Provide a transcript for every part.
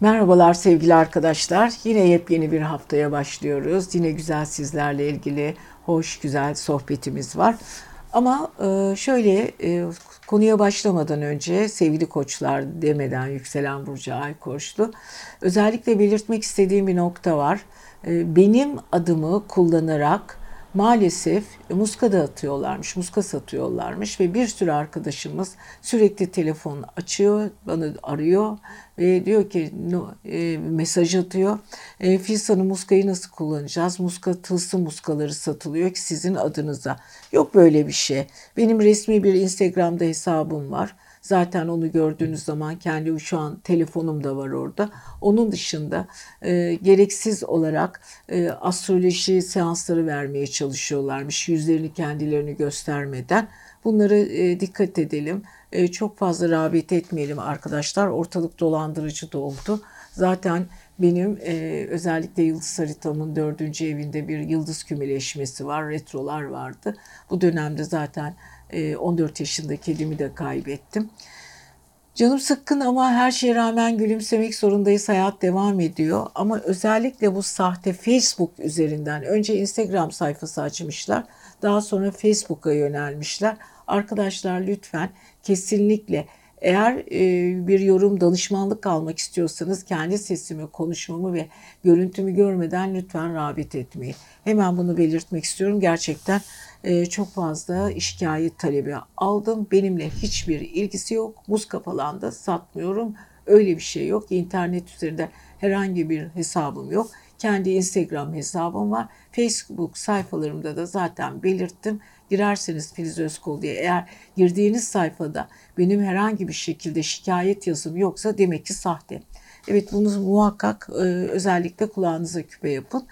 Merhabalar sevgili arkadaşlar. Yine yepyeni bir haftaya başlıyoruz. Yine güzel sizlerle ilgili hoş güzel sohbetimiz var. Ama e, şöyle e, konuya başlamadan önce sevgili koçlar demeden yükselen Burcu Aykoçlu özellikle belirtmek istediğim bir nokta var. E, benim adımı kullanarak maalesef muska da atıyorlarmış, muska satıyorlarmış ve bir sürü arkadaşımız sürekli telefon açıyor, bana arıyor ve diyor ki no, e, mesaj atıyor. E, Filsan'ı muskayı nasıl kullanacağız? Muska tılsım muskaları satılıyor ki sizin adınıza. Yok böyle bir şey. Benim resmi bir Instagram'da hesabım var. Zaten onu gördüğünüz zaman kendi şu an telefonum da var orada. Onun dışında e, gereksiz olarak e, astroloji seansları vermeye çalışıyorlarmış. Yüzlerini kendilerini göstermeden. Bunları e, dikkat edelim. E, çok fazla rağbet etmeyelim arkadaşlar. Ortalık dolandırıcı da oldu. Zaten benim e, özellikle yıldız haritamın dördüncü evinde bir yıldız kümeleşmesi var. Retrolar vardı. Bu dönemde zaten 14 ee, yaşında kedimi de kaybettim. Canım sıkkın ama her şeye rağmen gülümsemek zorundayız. Hayat devam ediyor. Ama özellikle bu sahte Facebook üzerinden önce Instagram sayfası açmışlar. Daha sonra Facebook'a yönelmişler. Arkadaşlar lütfen kesinlikle eğer e, bir yorum danışmanlık almak istiyorsanız kendi sesimi, konuşmamı ve görüntümü görmeden lütfen rağbet etmeyin. Hemen bunu belirtmek istiyorum. Gerçekten çok fazla şikayet talebi aldım. Benimle hiçbir ilgisi yok. Muz kafalandı satmıyorum. Öyle bir şey yok. İnternet üzerinde herhangi bir hesabım yok. Kendi Instagram hesabım var. Facebook sayfalarımda da zaten belirttim. Girerseniz Filiz Özkol diye eğer girdiğiniz sayfada benim herhangi bir şekilde şikayet yazım yoksa demek ki sahte. Evet bunu muhakkak e, özellikle kulağınıza küpe yapın.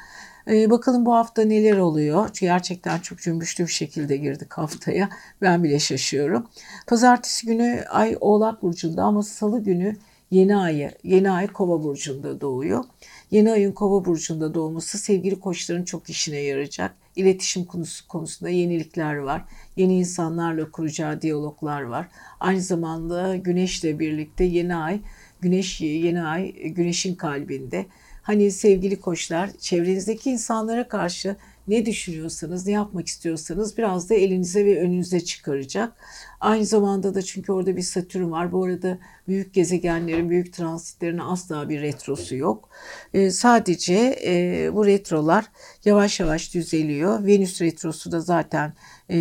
Ee, bakalım bu hafta neler oluyor. Gerçekten çok cümbüşlü bir şekilde girdik haftaya. Ben bile şaşıyorum. Pazartesi günü ay Oğlak Burcu'nda ama salı günü yeni ayı, yeni ay Kova Burcu'nda doğuyor. Yeni ayın Kova Burcu'nda doğması sevgili koçların çok işine yarayacak. İletişim konusu konusunda yenilikler var. Yeni insanlarla kuracağı diyaloglar var. Aynı zamanda Güneş'le birlikte yeni ay, Güneş yeni ay Güneş'in kalbinde Hani sevgili koçlar çevrenizdeki insanlara karşı ne düşünüyorsanız, ne yapmak istiyorsanız biraz da elinize ve önünüze çıkaracak. Aynı zamanda da çünkü orada bir Satürn var. Bu arada büyük gezegenlerin, büyük transitlerin asla bir retrosu yok. E, sadece e, bu retrolar yavaş yavaş düzeliyor. Venüs retrosu da zaten e,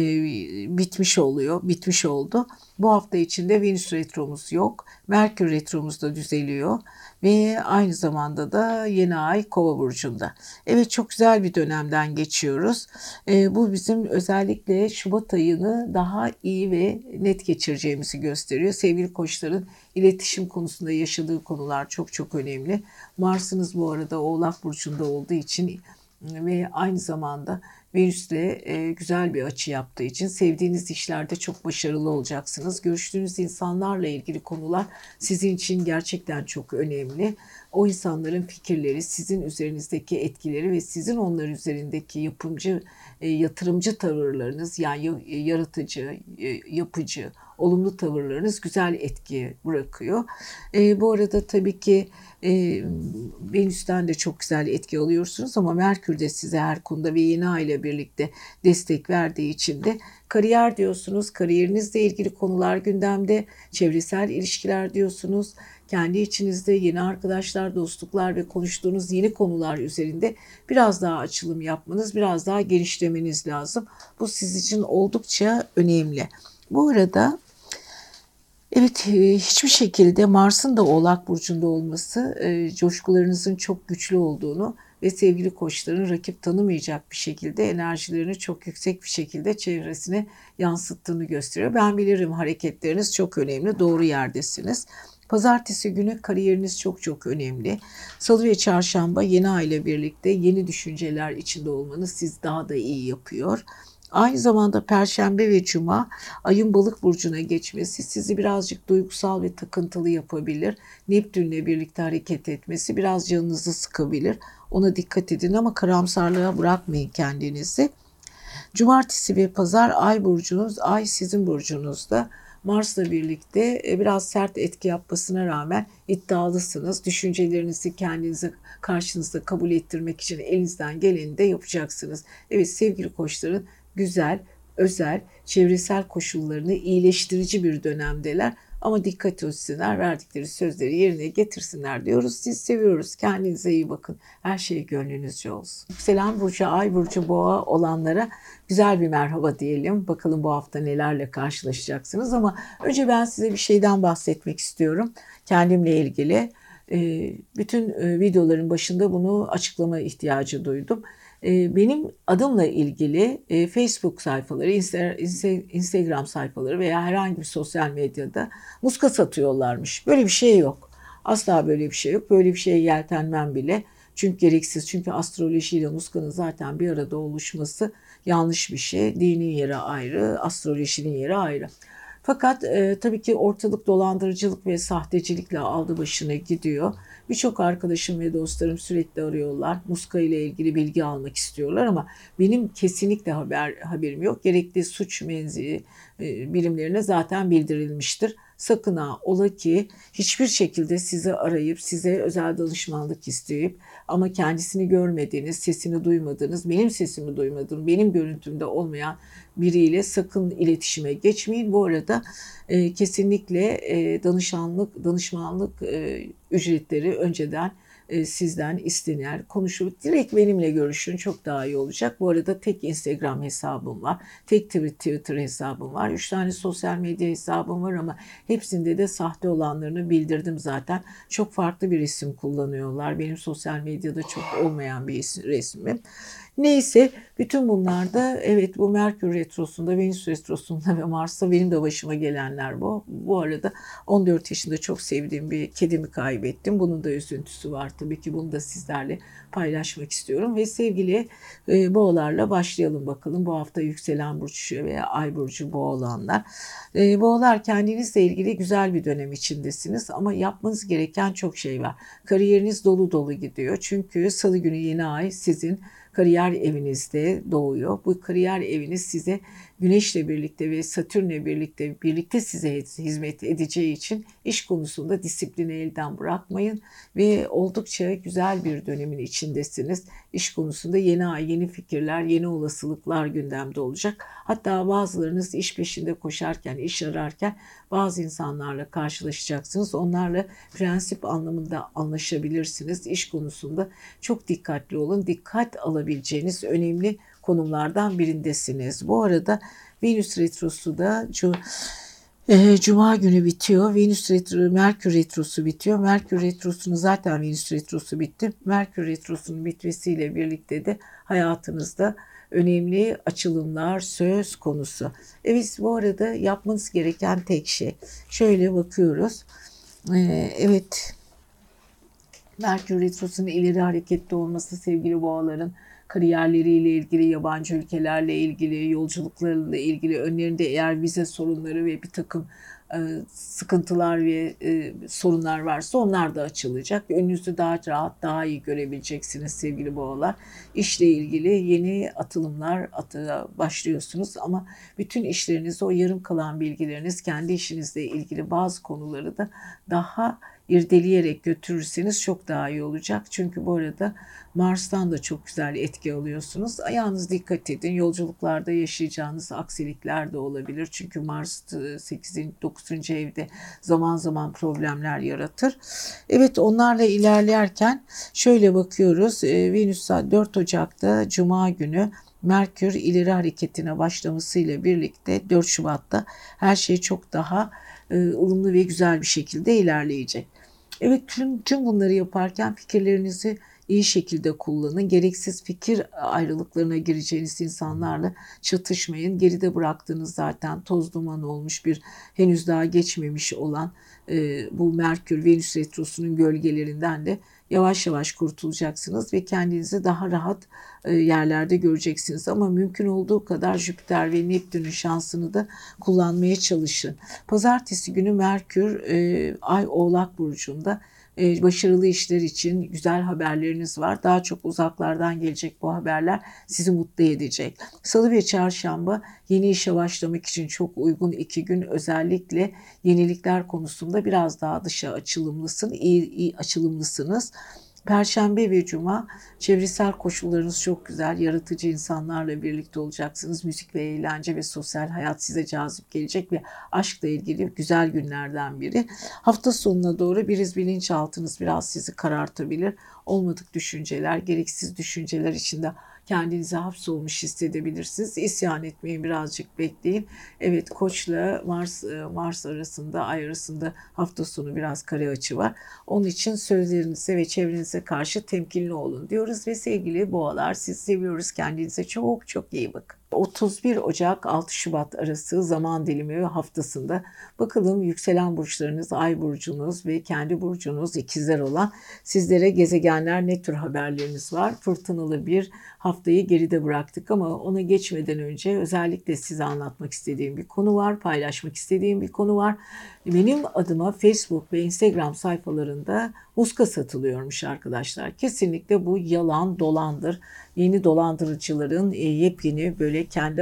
bitmiş oluyor, bitmiş oldu. Bu hafta içinde Venüs retromuz yok. Merkür retromuz da düzeliyor ve aynı zamanda da yeni ay kova burcunda. Evet çok güzel bir dönemden geçiyoruz. E, bu bizim özellikle Şubat ayını daha iyi ve net geçireceğimizi gösteriyor. Sevgili koçların iletişim konusunda yaşadığı konular çok çok önemli. Mars'ınız bu arada Oğlak Burcu'nda olduğu için ve aynı zamanda Venüs'le e, güzel bir açı yaptığı için sevdiğiniz işlerde çok başarılı olacaksınız. Görüştüğünüz insanlarla ilgili konular sizin için gerçekten çok önemli. O insanların fikirleri, sizin üzerinizdeki etkileri ve sizin onlar üzerindeki yapımcı, e, yatırımcı tavırlarınız yani yaratıcı, e, yapıcı, olumlu tavırlarınız güzel etki bırakıyor. E, bu arada tabii ki e, Venüs'ten de çok güzel etki alıyorsunuz ama Merkür de size her konuda ve yeni ay ile birlikte destek verdiği için de kariyer diyorsunuz, kariyerinizle ilgili konular gündemde, çevresel ilişkiler diyorsunuz, kendi içinizde yeni arkadaşlar, dostluklar ve konuştuğunuz yeni konular üzerinde biraz daha açılım yapmanız, biraz daha genişlemeniz lazım. Bu siz için oldukça önemli. Bu arada Evet, e, hiçbir şekilde Mars'ın da Oğlak Burcu'nda olması e, coşkularınızın çok güçlü olduğunu ve sevgili koçların rakip tanımayacak bir şekilde enerjilerini çok yüksek bir şekilde çevresine yansıttığını gösteriyor. Ben bilirim hareketleriniz çok önemli, doğru yerdesiniz. Pazartesi günü kariyeriniz çok çok önemli. Salı ve çarşamba yeni ay ile birlikte yeni düşünceler içinde olmanız siz daha da iyi yapıyor. Aynı zamanda Perşembe ve Cuma ayın balık burcuna geçmesi sizi birazcık duygusal ve takıntılı yapabilir. Neptünle birlikte hareket etmesi biraz canınızı sıkabilir. Ona dikkat edin ama karamsarlığa bırakmayın kendinizi. Cumartesi ve pazar ay burcunuz, ay sizin burcunuzda. Mars'la birlikte e, biraz sert etki yapmasına rağmen iddialısınız. Düşüncelerinizi kendinize karşınızda kabul ettirmek için elinizden geleni de yapacaksınız. Evet sevgili koçların güzel, özel, çevresel koşullarını iyileştirici bir dönemdeler. Ama dikkat etsinler, verdikleri sözleri yerine getirsinler diyoruz. Siz seviyoruz. Kendinize iyi bakın. Her şey gönlünüzce olsun. Selam Burcu, Ay Burcu, Boğa olanlara güzel bir merhaba diyelim. Bakalım bu hafta nelerle karşılaşacaksınız. Ama önce ben size bir şeyden bahsetmek istiyorum. Kendimle ilgili. Ee, bütün e, videoların başında bunu açıklama ihtiyacı duydum. Benim adımla ilgili Facebook sayfaları, Instagram sayfaları veya herhangi bir sosyal medyada muska satıyorlarmış. Böyle bir şey yok. Asla böyle bir şey yok. Böyle bir şeye yeltenmem bile. Çünkü gereksiz. Çünkü astrolojiyle muskanın zaten bir arada oluşması yanlış bir şey. Dinin yeri ayrı, astrolojinin yeri ayrı. Fakat e, tabii ki ortalık dolandırıcılık ve sahtecilikle aldı başına gidiyor. Birçok arkadaşım ve dostlarım sürekli arıyorlar. Muska ile ilgili bilgi almak istiyorlar ama benim kesinlikle haber haberim yok. Gerekli suç menzi e, birimlerine zaten bildirilmiştir. Sakın ha ola ki hiçbir şekilde sizi arayıp size özel danışmanlık isteyip ama kendisini görmediğiniz, sesini duymadığınız, benim sesimi duymadığım, benim görüntümde olmayan biriyle sakın iletişime geçmeyin. Bu arada e, kesinlikle e, danışanlık, danışmanlık e, ücretleri önceden sizden istenir, konuşulur. Direkt benimle görüşün çok daha iyi olacak. Bu arada tek Instagram hesabım var. Tek Twitter hesabım var. Üç tane sosyal medya hesabım var ama hepsinde de sahte olanlarını bildirdim zaten. Çok farklı bir isim kullanıyorlar. Benim sosyal medyada çok olmayan bir isim, resmim. Neyse bütün bunlarda evet bu Merkür Retrosu'nda, Venüs Retrosu'nda ve Mars'ta benim de başıma gelenler bu. Bu arada 14 yaşında çok sevdiğim bir kedimi kaybettim. Bunun da üzüntüsü var tabii ki bunu da sizlerle paylaşmak istiyorum. Ve sevgili e, boğalarla başlayalım bakalım. Bu hafta yükselen burç veya ay burcu boğalanlar. E, boğalar kendinizle ilgili güzel bir dönem içindesiniz ama yapmanız gereken çok şey var. Kariyeriniz dolu dolu gidiyor. Çünkü salı günü yeni ay sizin kariyer evinizde doğuyor. Bu kariyer eviniz size Güneşle birlikte ve Satürn'le birlikte birlikte size hizmet edeceği için iş konusunda disiplini elden bırakmayın ve oldukça güzel bir dönemin içindesiniz. İş konusunda yeni ay, yeni fikirler, yeni olasılıklar gündemde olacak. Hatta bazılarınız iş peşinde koşarken, iş ararken bazı insanlarla karşılaşacaksınız. Onlarla prensip anlamında anlaşabilirsiniz. İş konusunda çok dikkatli olun. Dikkat alabileceğiniz önemli konumlardan birindesiniz. Bu arada Venüs Retrosu da e, Cuma günü bitiyor. Venüs retro, Merkür retrosu bitiyor. Merkür retrosunun zaten Venüs retrosu bitti. Merkür retrosunun bitmesiyle birlikte de hayatınızda önemli açılımlar söz konusu. Evet bu arada yapmanız gereken tek şey. Şöyle bakıyoruz. Ee, evet Merkür retrosunun ileri hareketli olması sevgili boğaların kariyerleriyle ilgili, yabancı ülkelerle ilgili, yolculuklarıyla ilgili önlerinde eğer vize sorunları ve bir takım e, sıkıntılar ve e, sorunlar varsa onlar da açılacak. Önünüzü daha rahat, daha iyi görebileceksiniz sevgili boğalar. İşle ilgili yeni atılımlar atı başlıyorsunuz ama bütün işleriniz, o yarım kalan bilgileriniz, kendi işinizle ilgili bazı konuları da daha irdeleyerek götürürseniz çok daha iyi olacak. Çünkü bu arada Mars'tan da çok güzel etki alıyorsunuz. Ayağınız dikkat edin. Yolculuklarda yaşayacağınız aksilikler de olabilir. Çünkü Mars 8. 9. evde zaman zaman problemler yaratır. Evet onlarla ilerlerken şöyle bakıyoruz. Ee, Venüs 4 Ocak'ta Cuma günü Merkür ileri hareketine başlamasıyla birlikte 4 Şubat'ta her şey çok daha e, ılımlı ve güzel bir şekilde ilerleyecek. Evet tüm, tüm bunları yaparken fikirlerinizi iyi şekilde kullanın. Gereksiz fikir ayrılıklarına gireceğiniz insanlarla çatışmayın. Geride bıraktığınız zaten toz duman olmuş bir henüz daha geçmemiş olan e, bu Merkür Venüs retrosunun gölgelerinden de yavaş yavaş kurtulacaksınız ve kendinizi daha rahat e, yerlerde göreceksiniz. Ama mümkün olduğu kadar Jüpiter ve Neptün'ün şansını da kullanmaya çalışın. Pazartesi günü Merkür e, Ay Oğlak Burcu'nda başarılı işler için güzel haberleriniz var. Daha çok uzaklardan gelecek bu haberler sizi mutlu edecek. Salı ve çarşamba yeni işe başlamak için çok uygun iki gün özellikle yenilikler konusunda biraz daha dışa açılımlısın, iyi, iyi açılımlısınız. Perşembe ve Cuma çevresel koşullarınız çok güzel. Yaratıcı insanlarla birlikte olacaksınız. Müzik ve eğlence ve sosyal hayat size cazip gelecek ve aşkla ilgili güzel günlerden biri. Hafta sonuna doğru biriz bilinçaltınız biraz sizi karartabilir. Olmadık düşünceler, gereksiz düşünceler içinde kendinizi hapsolmuş hissedebilirsiniz. İsyan etmeyin birazcık bekleyin. Evet Koç'la Mars e, Mars arasında ay arasında hafta sonu biraz kare açı var. Onun için sözlerinize ve çevrenize karşı temkinli olun diyoruz ve sevgili boğalar siz seviyoruz. Kendinize çok çok iyi bakın. 31 Ocak 6 Şubat arası zaman dilimi haftasında bakalım yükselen burçlarınız, ay burcunuz ve kendi burcunuz ikizler olan sizlere gezegenler ne tür haberleriniz var? Fırtınalı bir haftayı geride bıraktık ama ona geçmeden önce özellikle size anlatmak istediğim bir konu var, paylaşmak istediğim bir konu var. Benim adıma Facebook ve Instagram sayfalarında muska satılıyormuş arkadaşlar. Kesinlikle bu yalan, dolandır. Yeni dolandırıcıların e, yepyeni böyle kendi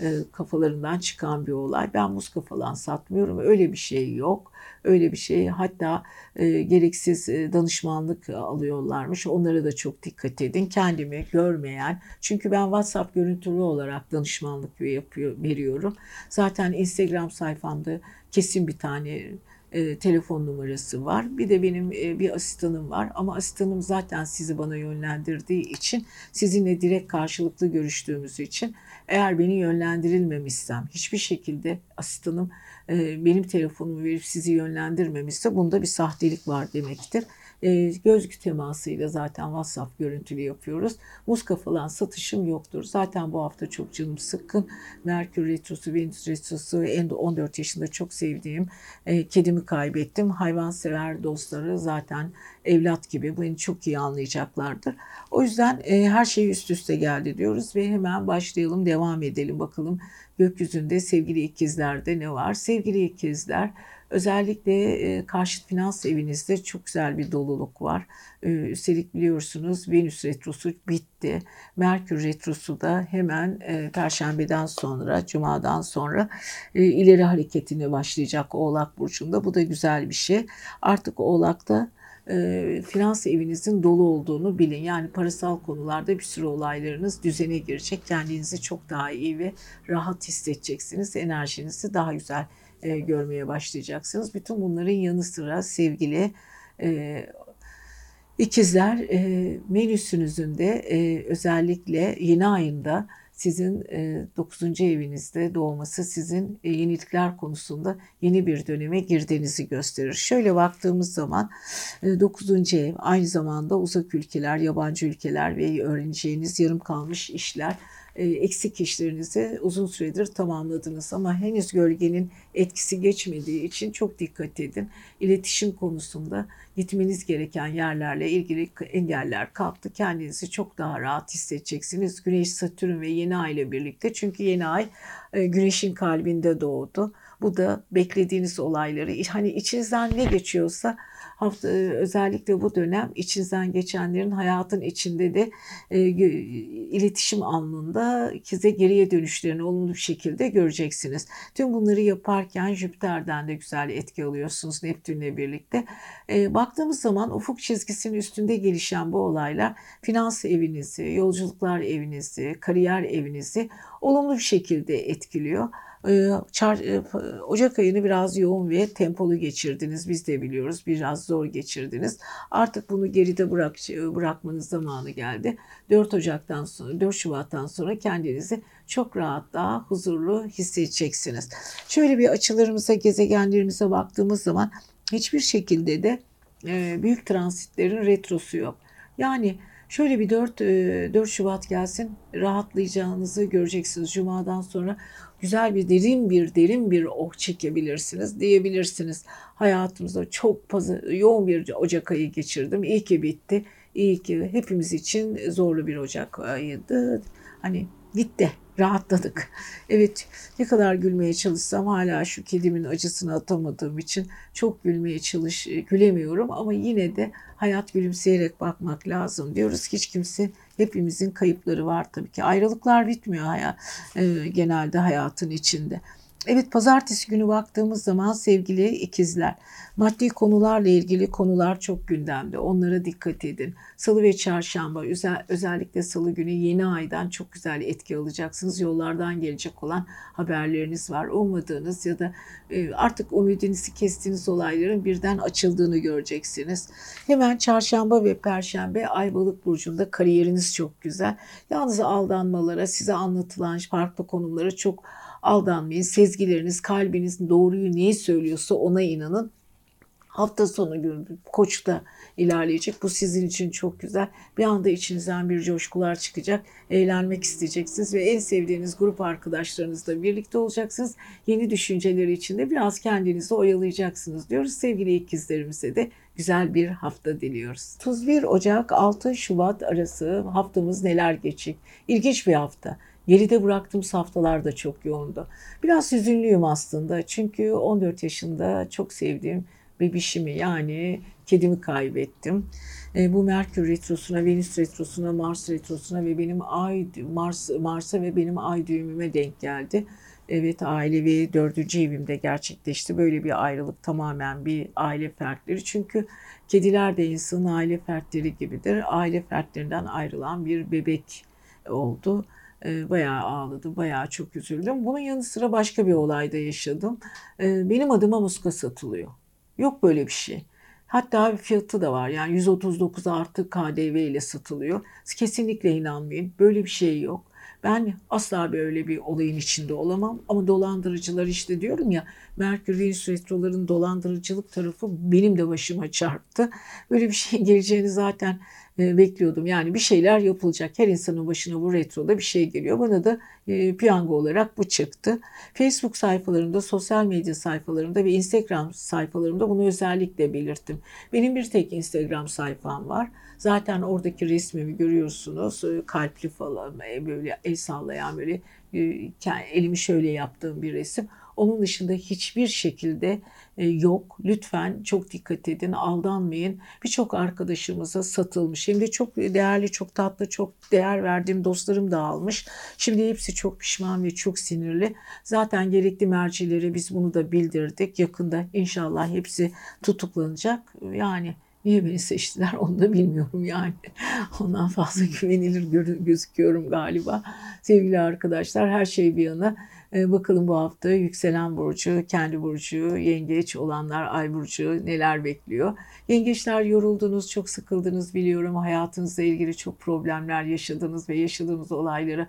e, kafalarından çıkan bir olay. Ben muska falan satmıyorum. Öyle bir şey yok. Öyle bir şey hatta e, gereksiz e, danışmanlık alıyorlarmış. Onlara da çok dikkat edin. Kendimi görmeyen çünkü ben WhatsApp görüntülü olarak danışmanlık yapıyor, veriyorum. Zaten Instagram sayfamda kesin bir tane e, telefon numarası var. Bir de benim e, bir asistanım var ama asistanım zaten sizi bana yönlendirdiği için sizinle direkt karşılıklı görüştüğümüz için eğer beni yönlendirilmemişsem hiçbir şekilde asistanım e, benim telefonumu verip sizi yönlendirmemişse bunda bir sahtelik var demektir. E, göz temasıyla zaten WhatsApp görüntülü yapıyoruz. Muska falan satışım yoktur. Zaten bu hafta çok canım sıkkın. Merkür Retrosu, Venüs Retrosu, en 14 yaşında çok sevdiğim e, kedimi kaybettim. Hayvansever dostları zaten evlat gibi beni çok iyi anlayacaklardır. O yüzden e, her şey üst üste geldi diyoruz ve hemen başlayalım, devam edelim bakalım gökyüzünde sevgili ikizlerde ne var? Sevgili ikizler Özellikle e, karşıt finans evinizde çok güzel bir doluluk var. E, üstelik biliyorsunuz Venüs retrosu bitti. Merkür retrosu da hemen e, Perşembeden sonra, Cuma'dan sonra e, ileri hareketine başlayacak Oğlak Burcu'nda. Bu da güzel bir şey. Artık Oğlak'ta e, finans evinizin dolu olduğunu bilin. Yani parasal konularda bir sürü olaylarınız düzene girecek. Kendinizi çok daha iyi ve rahat hissedeceksiniz. Enerjinizi daha güzel e, görmeye başlayacaksınız. Bütün bunların yanı sıra sevgili e, ikizler e, menüsünüzün de e, özellikle yeni ayında sizin e, 9. evinizde doğması sizin e, yenilikler konusunda yeni bir döneme girdiğinizi gösterir. Şöyle baktığımız zaman e, 9. ev aynı zamanda uzak ülkeler, yabancı ülkeler ve öğreneceğiniz yarım kalmış işler eksik işlerinizi uzun süredir tamamladınız ama henüz gölgenin etkisi geçmediği için çok dikkat edin. İletişim konusunda gitmeniz gereken yerlerle ilgili engeller kalktı. Kendinizi çok daha rahat hissedeceksiniz. Güneş, Satürn ve yeni ay ile birlikte. Çünkü yeni ay e, güneşin kalbinde doğdu. Bu da beklediğiniz olayları hani içinizden ne geçiyorsa hafta e, özellikle bu dönem içinizden geçenlerin hayatın içinde de e, iletişim anlamında size geriye dönüşlerini olumlu bir şekilde göreceksiniz. Tüm bunları yaparken Jüpiter'den de güzel etki alıyorsunuz Neptün'le birlikte. E, baktığımız zaman ufuk çizgisinin üstünde gelişen bu olaylar finans evinizi, yolculuklar evinizi, kariyer evinizi olumlu bir şekilde etkiliyor. Ee, e, Ocak ayını biraz yoğun ve tempolu geçirdiniz. Biz de biliyoruz. Biraz zor geçirdiniz. Artık bunu geride bırak, bırakmanız zamanı geldi. 4 Ocak'tan sonra, 4 Şubat'tan sonra kendinizi çok rahat daha huzurlu hissedeceksiniz. Şöyle bir açılarımıza, gezegenlerimize baktığımız zaman hiçbir şekilde de e, büyük transitlerin retrosu yok. Yani şöyle bir 4, 4 e, Şubat gelsin rahatlayacağınızı göreceksiniz. Cuma'dan sonra güzel bir derin bir derin bir oh çekebilirsiniz diyebilirsiniz. Hayatımızda çok fazla yoğun bir Ocak ayı geçirdim. İyi ki bitti. İyi ki hepimiz için zorlu bir Ocak ayıydı. Hani Gitti. Rahatladık. Evet ne kadar gülmeye çalışsam hala şu kedimin acısını atamadığım için çok gülmeye çalış gülemiyorum ama yine de hayat gülümseyerek bakmak lazım diyoruz. Hiç kimse hepimizin kayıpları var tabii ki. Ayrılıklar bitmiyor hayat, e, genelde hayatın içinde. Evet pazartesi günü baktığımız zaman sevgili ikizler maddi konularla ilgili konular çok gündemde. Onlara dikkat edin. Salı ve çarşamba özel, özellikle salı günü yeni aydan çok güzel etki alacaksınız. Yollardan gelecek olan haberleriniz var. Ummadığınız ya da e, artık umudinizi kestiğiniz olayların birden açıldığını göreceksiniz. Hemen çarşamba ve perşembe Aybalık burcunda kariyeriniz çok güzel. Yalnız aldanmalara, size anlatılan farklı konumlara çok aldanmayın. Sezgileriniz, kalbiniz doğruyu neyi söylüyorsa ona inanın. Hafta sonu günü koçta ilerleyecek. Bu sizin için çok güzel. Bir anda içinizden bir coşkular çıkacak. Eğlenmek isteyeceksiniz ve en sevdiğiniz grup arkadaşlarınızla birlikte olacaksınız. Yeni düşünceleri içinde biraz kendinizi oyalayacaksınız diyoruz. Sevgili ikizlerimize de güzel bir hafta diliyoruz. 31 Ocak 6 Şubat arası haftamız neler geçecek? İlginç bir hafta. Geride bıraktığımız haftalar da çok yoğundu. Biraz hüzünlüyüm aslında çünkü 14 yaşında çok sevdiğim bebişimi yani kedimi kaybettim. E, bu Merkür retrosuna, Venüs retrosuna, Mars retrosuna ve benim ay Mars Mars'a ve benim ay düğümüme denk geldi. Evet ailevi dördüncü evimde gerçekleşti. Böyle bir ayrılık tamamen bir aile fertleri. Çünkü kediler de insanın aile fertleri gibidir. Aile fertlerinden ayrılan bir bebek oldu. E, bayağı ağladım, bayağı çok üzüldüm. Bunun yanı sıra başka bir olayda yaşadım. E, benim adıma muska satılıyor. Yok böyle bir şey. Hatta fiyatı da var. Yani 139 artı KDV ile satılıyor. Kesinlikle inanmayın. Böyle bir şey yok. Ben asla böyle bir olayın içinde olamam. Ama dolandırıcılar işte diyorum ya Merkür Venüs retroların dolandırıcılık tarafı benim de başıma çarptı. Böyle bir şey geleceğini zaten bekliyordum. Yani bir şeyler yapılacak. Her insanın başına bu retroda bir şey geliyor. Bana da e, piyango olarak bu çıktı. Facebook sayfalarında, sosyal medya sayfalarında ve Instagram sayfalarımda bunu özellikle belirttim. Benim bir tek Instagram sayfam var. Zaten oradaki resmimi görüyorsunuz. E, kalpli falan böyle el sallayan böyle elimi şöyle yaptığım bir resim. Onun dışında hiçbir şekilde e, yok. Lütfen çok dikkat edin, aldanmayın. Birçok arkadaşımıza satılmış. Şimdi çok değerli, çok tatlı, çok değer verdiğim dostlarım da almış. Şimdi hepsi çok pişman ve çok sinirli. Zaten gerekli mercilere biz bunu da bildirdik. Yakında inşallah hepsi tutuklanacak. Yani Niye beni seçtiler onu da bilmiyorum yani. Ondan fazla güvenilir gözüküyorum galiba. Sevgili arkadaşlar her şey bir yana e, bakalım bu hafta yükselen burcu, kendi burcu, yengeç olanlar ay burcu neler bekliyor. Yengeçler yoruldunuz, çok sıkıldınız biliyorum. Hayatınızla ilgili çok problemler yaşadınız ve yaşadığınız olayları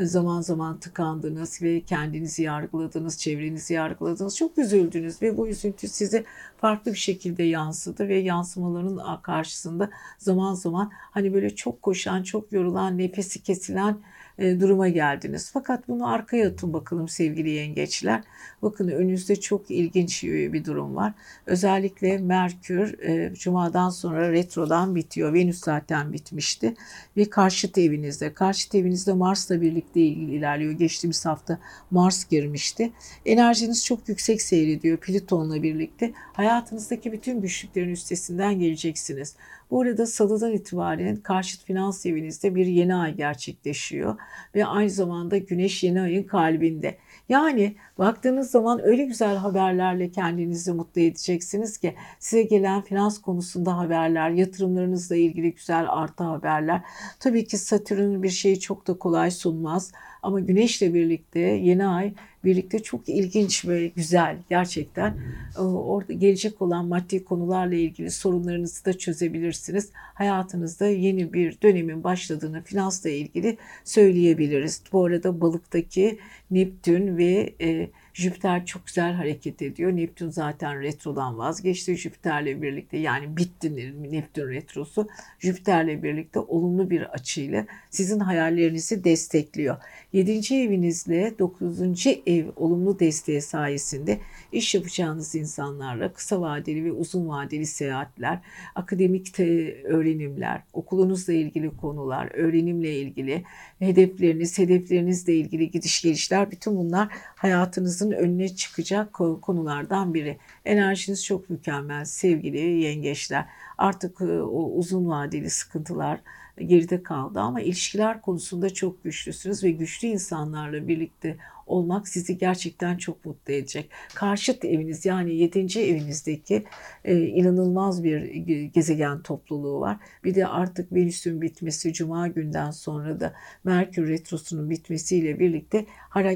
zaman zaman tıkandınız ve kendinizi yargıladınız, çevrenizi yargıladınız. Çok üzüldünüz ve bu üzüntü size farklı bir şekilde yansıdı ve yansımaların karşısında zaman zaman hani böyle çok koşan, çok yorulan, nefesi kesilen duruma geldiniz. Fakat bunu arkaya atın bakalım sevgili yengeçler. Bakın önünüzde çok ilginç bir durum var. Özellikle Merkür e, Cuma'dan sonra retrodan bitiyor. Venüs zaten bitmişti. Ve karşıt evinizde. Karşıt evinizde Mars'la birlikte ilerliyor. Geçtiğimiz hafta Mars girmişti. Enerjiniz çok yüksek seyrediyor Plüton'la birlikte. Hayatınızdaki bütün güçlüklerin üstesinden geleceksiniz. Bu arada salıdan itibaren karşıt finans evinizde bir yeni ay gerçekleşiyor ve aynı zamanda güneş yeni ayın kalbinde. Yani baktığınız zaman öyle güzel haberlerle kendinizi mutlu edeceksiniz ki size gelen finans konusunda haberler, yatırımlarınızla ilgili güzel artı haberler. Tabii ki Satürn bir şeyi çok da kolay sunmaz ama güneşle birlikte yeni ay birlikte çok ilginç ve güzel gerçekten. Orada gelecek olan maddi konularla ilgili sorunlarınızı da çözebilirsiniz. Hayatınızda yeni bir dönemin başladığını finansla ilgili söyleyebiliriz. Bu arada balıktaki Neptün ve e, Jüpiter çok güzel hareket ediyor. Neptün zaten retrodan vazgeçti Jüpiter'le birlikte. Yani bitti Neptün retrosu. Jüpiter'le birlikte olumlu bir açıyla sizin hayallerinizi destekliyor. 7. evinizle 9. ev olumlu desteği sayesinde iş yapacağınız insanlarla kısa vadeli ve uzun vadeli seyahatler, akademik öğrenimler, okulunuzla ilgili konular, öğrenimle ilgili hedefleriniz, hedeflerinizle ilgili gidiş gelişler bütün bunlar hayatınızın önüne çıkacak konulardan biri. Enerjiniz çok mükemmel sevgili yengeçler. Artık e, o uzun vadeli sıkıntılar geride kaldı ama ilişkiler konusunda çok güçlüsünüz ve güçlü insanlarla birlikte olmak sizi gerçekten çok mutlu edecek. Karşıt eviniz yani 7. evinizdeki e, inanılmaz bir gezegen topluluğu var. Bir de artık Venüs'ün bitmesi Cuma günden sonra da Merkür Retrosu'nun bitmesiyle birlikte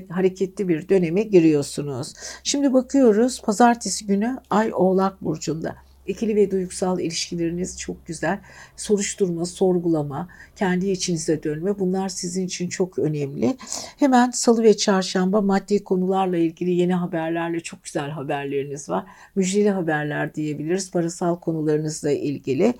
hareketli bir döneme giriyorsunuz. Şimdi bakıyoruz pazartesi günü Ay Oğlak Burcu'nda. İkili ve duygusal ilişkileriniz çok güzel. Soruşturma, sorgulama, kendi içinize dönme bunlar sizin için çok önemli. Hemen salı ve çarşamba maddi konularla ilgili yeni haberlerle çok güzel haberleriniz var. Müjdeli haberler diyebiliriz parasal konularınızla ilgili.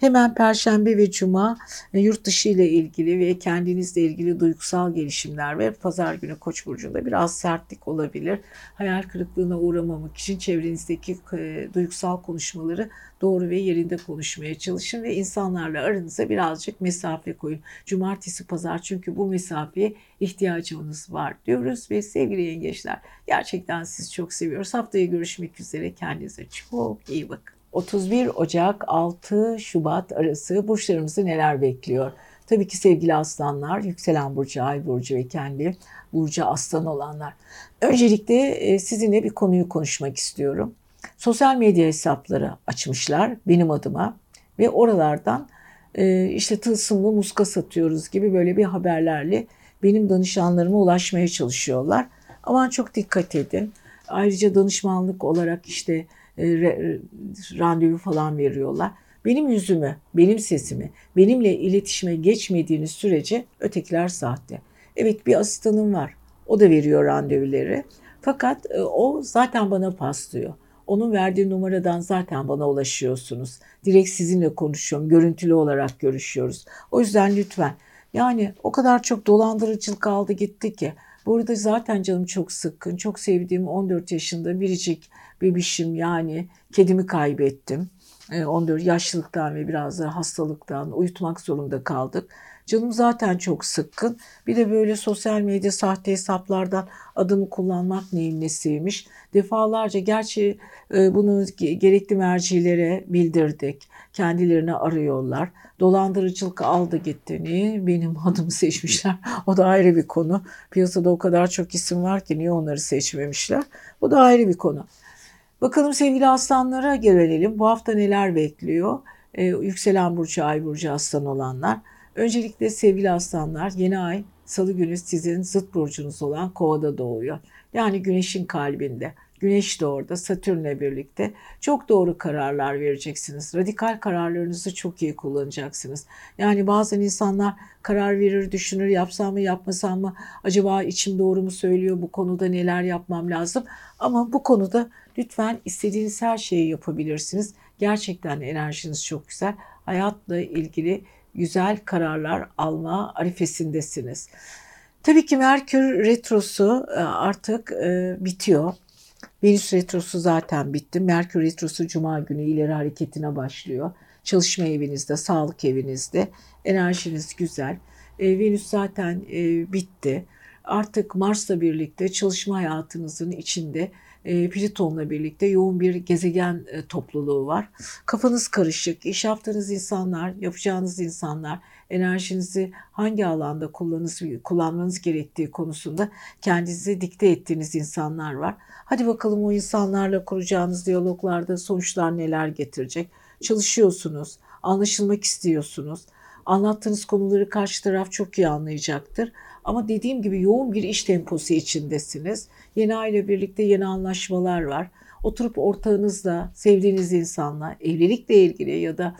Hemen perşembe ve cuma e, yurt dışı ile ilgili ve kendinizle ilgili duygusal gelişimler ve pazar günü Koç burcunda biraz sertlik olabilir. Hayal kırıklığına uğramamak için çevrenizdeki e, duygusal konuşmaları konuları doğru ve yerinde konuşmaya çalışın ve insanlarla aranıza birazcık mesafe koyun. Cumartesi, pazar çünkü bu mesafeye ihtiyacınız var diyoruz ve sevgili yengeçler gerçekten sizi çok seviyoruz. Haftaya görüşmek üzere. Kendinize çok iyi bakın. 31 Ocak 6 Şubat arası burçlarımızı neler bekliyor? Tabii ki sevgili aslanlar, yükselen burcu, ay burcu ve kendi burcu aslan olanlar. Öncelikle e, sizinle bir konuyu konuşmak istiyorum sosyal medya hesapları açmışlar benim adıma ve oralardan e, işte tılsımlı muska satıyoruz gibi böyle bir haberlerle benim danışanlarıma ulaşmaya çalışıyorlar. Aman çok dikkat edin. Ayrıca danışmanlık olarak işte e, re, randevu falan veriyorlar. Benim yüzümü, benim sesimi, benimle iletişime geçmediğiniz sürece ötekiler sahte. Evet bir asistanım var. O da veriyor randevuları. Fakat e, o zaten bana paslıyor. Onun verdiği numaradan zaten bana ulaşıyorsunuz. Direkt sizinle konuşuyorum. Görüntülü olarak görüşüyoruz. O yüzden lütfen. Yani o kadar çok dolandırıcılık aldı gitti ki. Burada zaten canım çok sıkkın. Çok sevdiğim 14 yaşında biricik bebişim yani kedimi kaybettim. 14 ee, yaşlılıktan ve biraz da hastalıktan uyutmak zorunda kaldık. Canım zaten çok sıkkın. Bir de böyle sosyal medya sahte hesaplardan adımı kullanmak neyin nesiymiş. Defalarca gerçi e, bunu gerekli mercilere bildirdik. Kendilerini arıyorlar. Dolandırıcılık aldı gitti. Benim adımı seçmişler. O da ayrı bir konu. Piyasada o kadar çok isim var ki niye onları seçmemişler? Bu da ayrı bir konu. Bakalım sevgili aslanlara gelelim. Bu hafta neler bekliyor? Ee, yükselen burcu, ay burcu aslan olanlar. Öncelikle sevgili aslanlar yeni ay salı günü sizin zıt burcunuz olan kovada doğuyor. Yani güneşin kalbinde. Güneş de orada Satürn'le birlikte çok doğru kararlar vereceksiniz. Radikal kararlarınızı çok iyi kullanacaksınız. Yani bazen insanlar karar verir, düşünür, yapsam mı yapmasam mı, acaba içim doğru mu söylüyor, bu konuda neler yapmam lazım. Ama bu konuda lütfen istediğiniz her şeyi yapabilirsiniz. Gerçekten enerjiniz çok güzel. Hayatla ilgili güzel kararlar alma arifesindesiniz. Tabii ki Merkür Retrosu e, artık e, bitiyor. Venüs Retrosu zaten bitti. Merkür Retrosu Cuma günü ileri hareketine başlıyor. Çalışma evinizde, sağlık evinizde. Enerjiniz güzel. E, Venüs zaten bitti. Artık Mars'la birlikte çalışma hayatınızın içinde e, Plüton'la birlikte yoğun bir gezegen e, topluluğu var. Kafanız karışık, iş yaptığınız insanlar, yapacağınız insanlar, enerjinizi hangi alanda kullanmanız gerektiği konusunda kendinize dikte ettiğiniz insanlar var. Hadi bakalım o insanlarla kuracağınız diyaloglarda sonuçlar neler getirecek? Çalışıyorsunuz, anlaşılmak istiyorsunuz. Anlattığınız konuları karşı taraf çok iyi anlayacaktır. Ama dediğim gibi yoğun bir iş temposu içindesiniz. Yeni aile birlikte yeni anlaşmalar var. Oturup ortağınızla, sevdiğiniz insanla, evlilikle ilgili ya da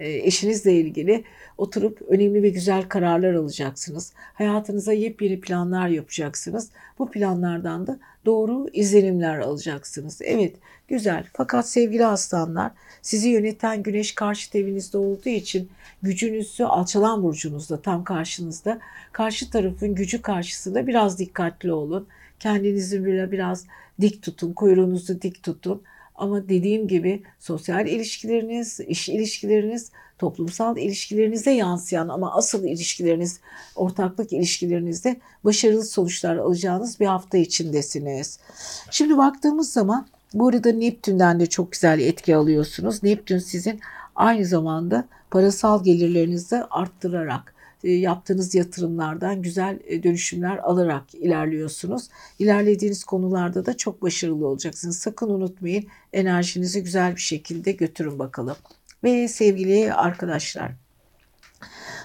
eşinizle ilgili oturup önemli ve güzel kararlar alacaksınız. Hayatınıza yepyeni planlar yapacaksınız. Bu planlardan da doğru izlenimler alacaksınız. Evet güzel fakat sevgili aslanlar sizi yöneten güneş karşı evinizde olduğu için gücünüzü alçalan burcunuzda tam karşınızda. Karşı tarafın gücü karşısında biraz dikkatli olun. Kendinizi biraz dik tutun, kuyruğunuzu dik tutun. Ama dediğim gibi sosyal ilişkileriniz, iş ilişkileriniz, toplumsal ilişkilerinize yansıyan ama asıl ilişkileriniz, ortaklık ilişkilerinizde başarılı sonuçlar alacağınız bir hafta içindesiniz. Şimdi baktığımız zaman bu arada Neptün'den de çok güzel etki alıyorsunuz. Neptün sizin aynı zamanda parasal gelirlerinizi arttırarak yaptığınız yatırımlardan güzel e, dönüşümler alarak ilerliyorsunuz. İlerlediğiniz konularda da çok başarılı olacaksınız. Sakın unutmayın enerjinizi güzel bir şekilde götürün bakalım. Ve sevgili arkadaşlar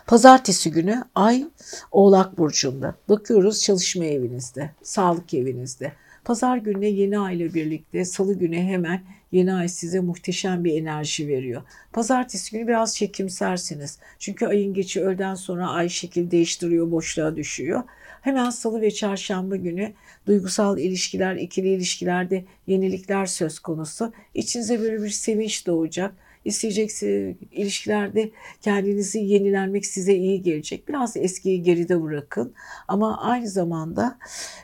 Pazartesi günü Ay Oğlak Burcu'nda. Bakıyoruz çalışma evinizde, sağlık evinizde. Pazar gününe yeni ay ile birlikte salı günü hemen yeni ay size muhteşem bir enerji veriyor. Pazartesi günü biraz çekimsersiniz. Çünkü ayın geçi öğleden sonra ay şekil değiştiriyor, boşluğa düşüyor. Hemen salı ve çarşamba günü duygusal ilişkiler, ikili ilişkilerde yenilikler söz konusu. İçinize böyle bir sevinç doğacak isteyeceksiniz ilişkilerde kendinizi yenilenmek size iyi gelecek. Biraz eskiyi geride bırakın. Ama aynı zamanda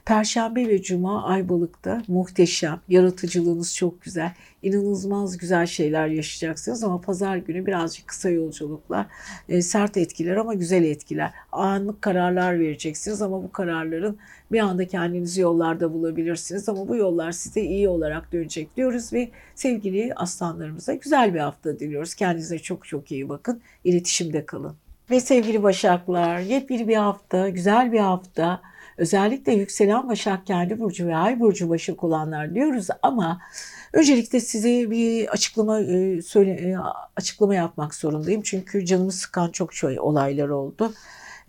Perşembe ve Cuma Aybalık'ta muhteşem, yaratıcılığınız çok güzel, inanılmaz güzel şeyler yaşayacaksınız. Ama pazar günü birazcık kısa yolculuklar, e, sert etkiler ama güzel etkiler. Anlık kararlar vereceksiniz ama bu kararların bir anda kendinizi yollarda bulabilirsiniz. Ama bu yollar size iyi olarak dönecek diyoruz ve sevgili aslanlarımıza güzel bir hafta diliyoruz. Kendinize çok çok iyi bakın. İletişimde kalın. Ve sevgili Başaklar, yepyeni bir hafta, güzel bir hafta. Özellikle yükselen Başak kendi burcu ve ay burcu Başak olanlar diyoruz ama öncelikle size bir açıklama e, söyle e, açıklama yapmak zorundayım. Çünkü canımı sıkan çok şey olaylar oldu.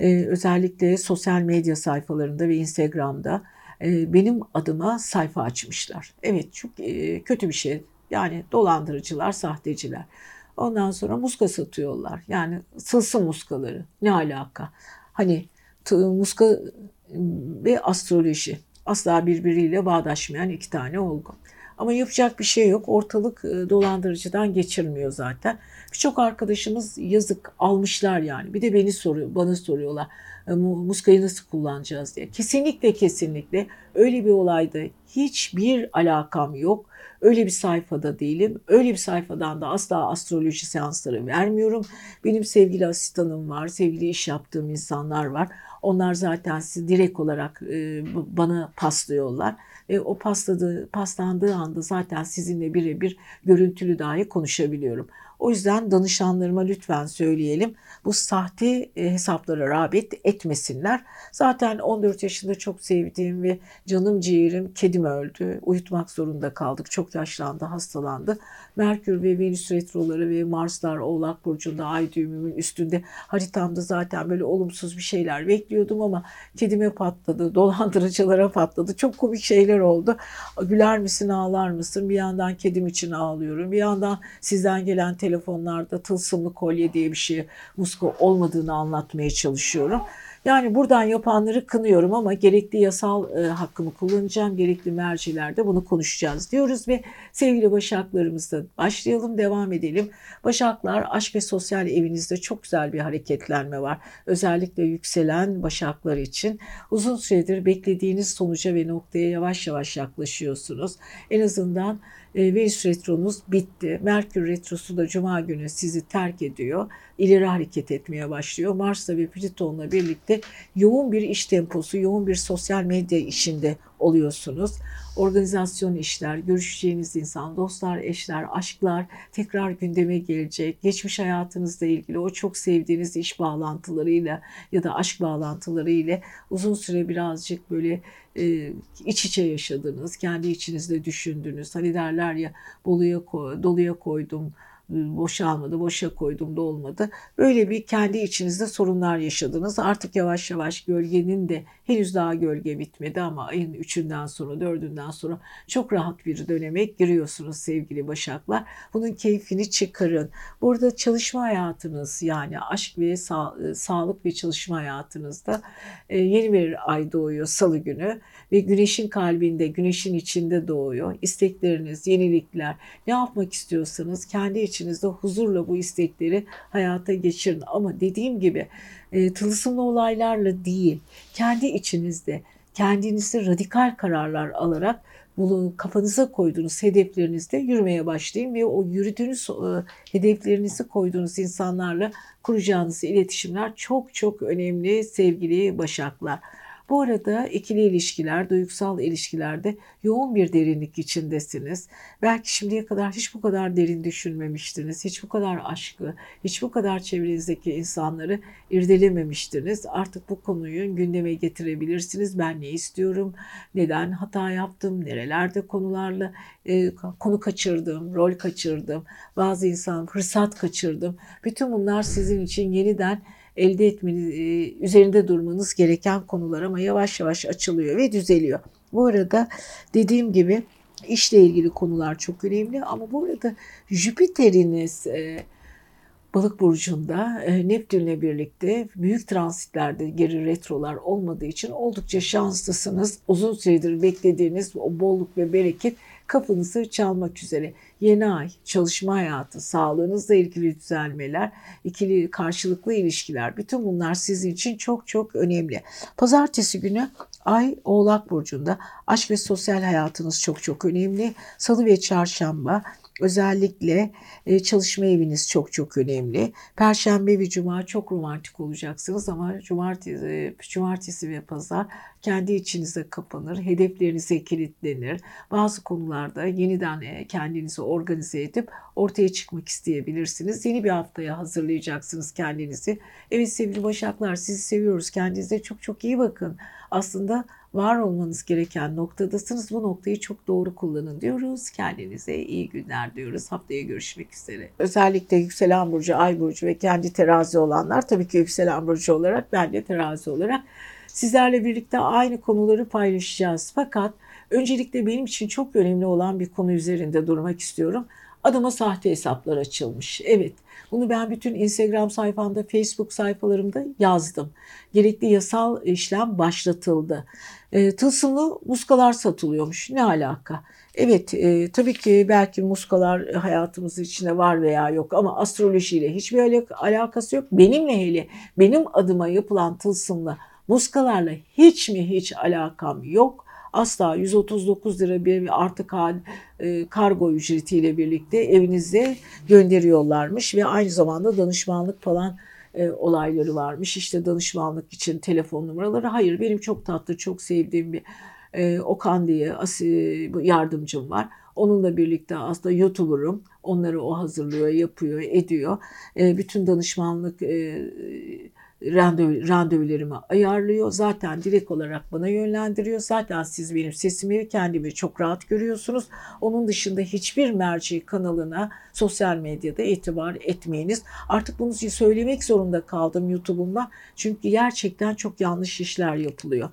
Ee, özellikle sosyal medya sayfalarında ve Instagram'da e, benim adıma sayfa açmışlar. Evet çok e, kötü bir şey. Yani dolandırıcılar, sahteciler. Ondan sonra muska satıyorlar. Yani sılsın muskaları. Ne alaka? Hani muska ve astroloji asla birbiriyle bağdaşmayan iki tane olgu. Ama yapacak bir şey yok. Ortalık e, dolandırıcıdan geçirmiyor zaten. Birçok arkadaşımız yazık almışlar yani. Bir de beni soruyor, bana soruyorlar. E, muskayı nasıl kullanacağız diye. Kesinlikle kesinlikle öyle bir olayda hiçbir alakam yok. Öyle bir sayfada değilim. Öyle bir sayfadan da asla astroloji seansları vermiyorum. Benim sevgili asistanım var, sevgili iş yaptığım insanlar var. Onlar zaten direkt olarak e, bana paslıyorlar. E, o pasladığı, paslandığı anda zaten sizinle birebir görüntülü dahi konuşabiliyorum. O yüzden danışanlarıma lütfen söyleyelim. Bu sahte e, hesaplara rağbet etmesinler. Zaten 14 yaşında çok sevdiğim ve canım ciğerim kedim öldü. Uyutmak zorunda kaldık. Çok yaşlandı, hastalandı. Merkür ve Venüs retroları ve Marslar Oğlak Burcu'nda ay düğümümün üstünde haritamda zaten böyle olumsuz bir şeyler bekliyordum ama kedime patladı, dolandırıcılara patladı. Çok komik şeyler oldu. Güler misin, ağlar mısın? Bir yandan kedim için ağlıyorum. Bir yandan sizden gelen telefon telefonlarda tılsımlı kolye diye bir şey muska olmadığını anlatmaya çalışıyorum. Yani buradan yapanları kınıyorum ama gerekli yasal e, hakkımı kullanacağım. Gerekli mercilerde bunu konuşacağız diyoruz ve sevgili Başaklarımızla başlayalım, devam edelim. Başaklar aşk ve sosyal evinizde çok güzel bir hareketlenme var. Özellikle yükselen Başaklar için uzun süredir beklediğiniz sonuca ve noktaya yavaş yavaş yaklaşıyorsunuz. En azından e, Venüs retronuz bitti. Merkür retrosu da Cuma günü sizi terk ediyor. İleri hareket etmeye başlıyor. Mars'la ve Plüton'la birlikte yoğun bir iş temposu, yoğun bir sosyal medya işinde oluyorsunuz. Organizasyon işler, görüşeceğiniz insan, dostlar, eşler, aşklar tekrar gündeme gelecek. Geçmiş hayatınızla ilgili o çok sevdiğiniz iş bağlantılarıyla ya da aşk bağlantılarıyla uzun süre birazcık böyle e, iç içe yaşadınız, kendi içinizde düşündünüz. Hani derler ya doluya, doluya koydum boşalmadı, boşa koydum da olmadı. Böyle bir kendi içinizde sorunlar yaşadınız. Artık yavaş yavaş gölgenin de henüz daha gölge bitmedi ama ayın 3'ünden sonra 4'ünden sonra çok rahat bir döneme giriyorsunuz sevgili Başaklar. Bunun keyfini çıkarın. Burada çalışma hayatınız yani aşk ve sa sağlık ve çalışma hayatınızda e, yeni bir ay doğuyor salı günü ve güneşin kalbinde, güneşin içinde doğuyor. İstekleriniz, yenilikler, ne yapmak istiyorsanız kendi içinizde huzurla bu istekleri hayata geçirin. Ama dediğim gibi e, tılsımlı olaylarla değil, kendi içinizde kendinizde radikal kararlar alarak bunu kafanıza koyduğunuz hedeflerinizde yürümeye başlayın ve o yürüdüğünüz e, hedeflerinizi koyduğunuz insanlarla kuracağınız iletişimler çok çok önemli sevgili başaklar. Bu arada ikili ilişkiler, duygusal ilişkilerde yoğun bir derinlik içindesiniz. Belki şimdiye kadar hiç bu kadar derin düşünmemiştiniz. Hiç bu kadar aşkı, hiç bu kadar çevrenizdeki insanları irdelememiştiniz. Artık bu konuyu gündeme getirebilirsiniz. Ben ne istiyorum? Neden hata yaptım? Nerelerde konularla e, konu kaçırdım, rol kaçırdım. Bazı insan fırsat kaçırdım. Bütün bunlar sizin için yeniden elde etmeniz, e, üzerinde durmanız gereken konular ama yavaş yavaş açılıyor ve düzeliyor. Bu arada dediğim gibi işle ilgili konular çok önemli ama bu arada Jüpiter'iniz e, Balık burcunda e, Neptünle birlikte büyük transitlerde geri retrolar olmadığı için oldukça şanslısınız. Uzun süredir beklediğiniz o bolluk ve bereket kapınızı çalmak üzere. Yeni ay, çalışma hayatı, sağlığınızla ilgili düzelmeler, ikili karşılıklı ilişkiler bütün bunlar sizin için çok çok önemli. Pazartesi günü Ay Oğlak Burcu'nda aşk ve sosyal hayatınız çok çok önemli. Salı ve çarşamba Özellikle e, çalışma eviniz çok çok önemli. Perşembe ve cuma çok romantik olacaksınız ama cumartesi, e, cumartesi ve pazar kendi içinize kapanır, hedeflerinize kilitlenir. Bazı konularda yeniden e, kendinizi organize edip ortaya çıkmak isteyebilirsiniz. Yeni bir haftaya hazırlayacaksınız kendinizi. Evet sevgili Başaklar sizi seviyoruz. Kendinize çok çok iyi bakın. Aslında var olmanız gereken noktadasınız. Bu noktayı çok doğru kullanın diyoruz. Kendinize iyi günler diyoruz. Haftaya görüşmek üzere. Özellikle yükselen burcu, ay burcu ve kendi terazi olanlar tabii ki yükselen burcu olarak ben de terazi olarak sizlerle birlikte aynı konuları paylaşacağız. Fakat öncelikle benim için çok önemli olan bir konu üzerinde durmak istiyorum. Adıma sahte hesaplar açılmış. Evet bunu ben bütün Instagram sayfamda, Facebook sayfalarımda yazdım. Gerekli yasal işlem başlatıldı. E, tılsımlı muskalar satılıyormuş. Ne alaka? Evet e, tabii ki belki muskalar hayatımızın içinde var veya yok ama astrolojiyle hiçbir alakası yok. Benimle hele benim adıma yapılan tılsımlı muskalarla hiç mi hiç alakam yok asla 139 lira bir artı kar, e, kargo ücretiyle birlikte evinize gönderiyorlarmış ve aynı zamanda danışmanlık falan e, olayları varmış. İşte danışmanlık için telefon numaraları. Hayır benim çok tatlı, çok sevdiğim bir e, Okan diye yardımcım var. Onunla birlikte aslında YouTuber'ım. Onları o hazırlıyor, yapıyor, ediyor. Bütün danışmanlık randevu, randevularımı ayarlıyor. Zaten direkt olarak bana yönlendiriyor. Zaten siz benim sesimi kendimi çok rahat görüyorsunuz. Onun dışında hiçbir merci kanalına sosyal medyada itibar etmeyiniz. Artık bunu söylemek zorunda kaldım YouTube'umda. Çünkü gerçekten çok yanlış işler yapılıyor.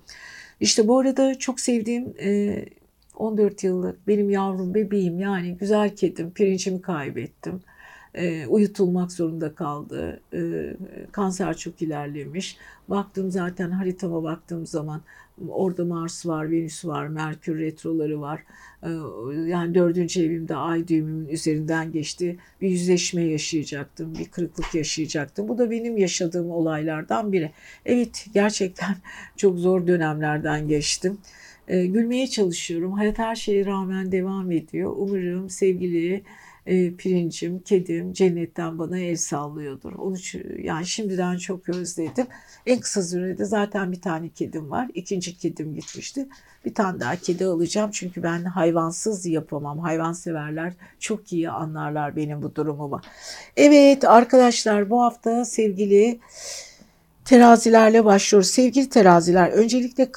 İşte bu arada çok sevdiğim 14 yıllık benim yavrum bebeğim yani güzel kedim pirincimi kaybettim e, uyutulmak zorunda kaldı. E, kanser çok ilerlemiş. Baktım zaten haritama baktığım zaman orada Mars var, Venüs var, Merkür retroları var. E, yani dördüncü evimde ay düğümümün üzerinden geçti. Bir yüzleşme yaşayacaktım, bir kırıklık yaşayacaktım. Bu da benim yaşadığım olaylardan biri. Evet gerçekten çok zor dönemlerden geçtim. E, gülmeye çalışıyorum. Hayat her şeye rağmen devam ediyor. Umarım sevgili e, pirincim, kedim cennetten bana el sallıyordur. Onu yani şimdiden çok özledim. En kısa sürede zaten bir tane kedim var. İkinci kedim gitmişti. Bir tane daha kedi alacağım çünkü ben hayvansız yapamam. Hayvan severler çok iyi anlarlar benim bu durumumu. Evet arkadaşlar bu hafta sevgili Terazilerle başlıyoruz. Sevgili teraziler, öncelikle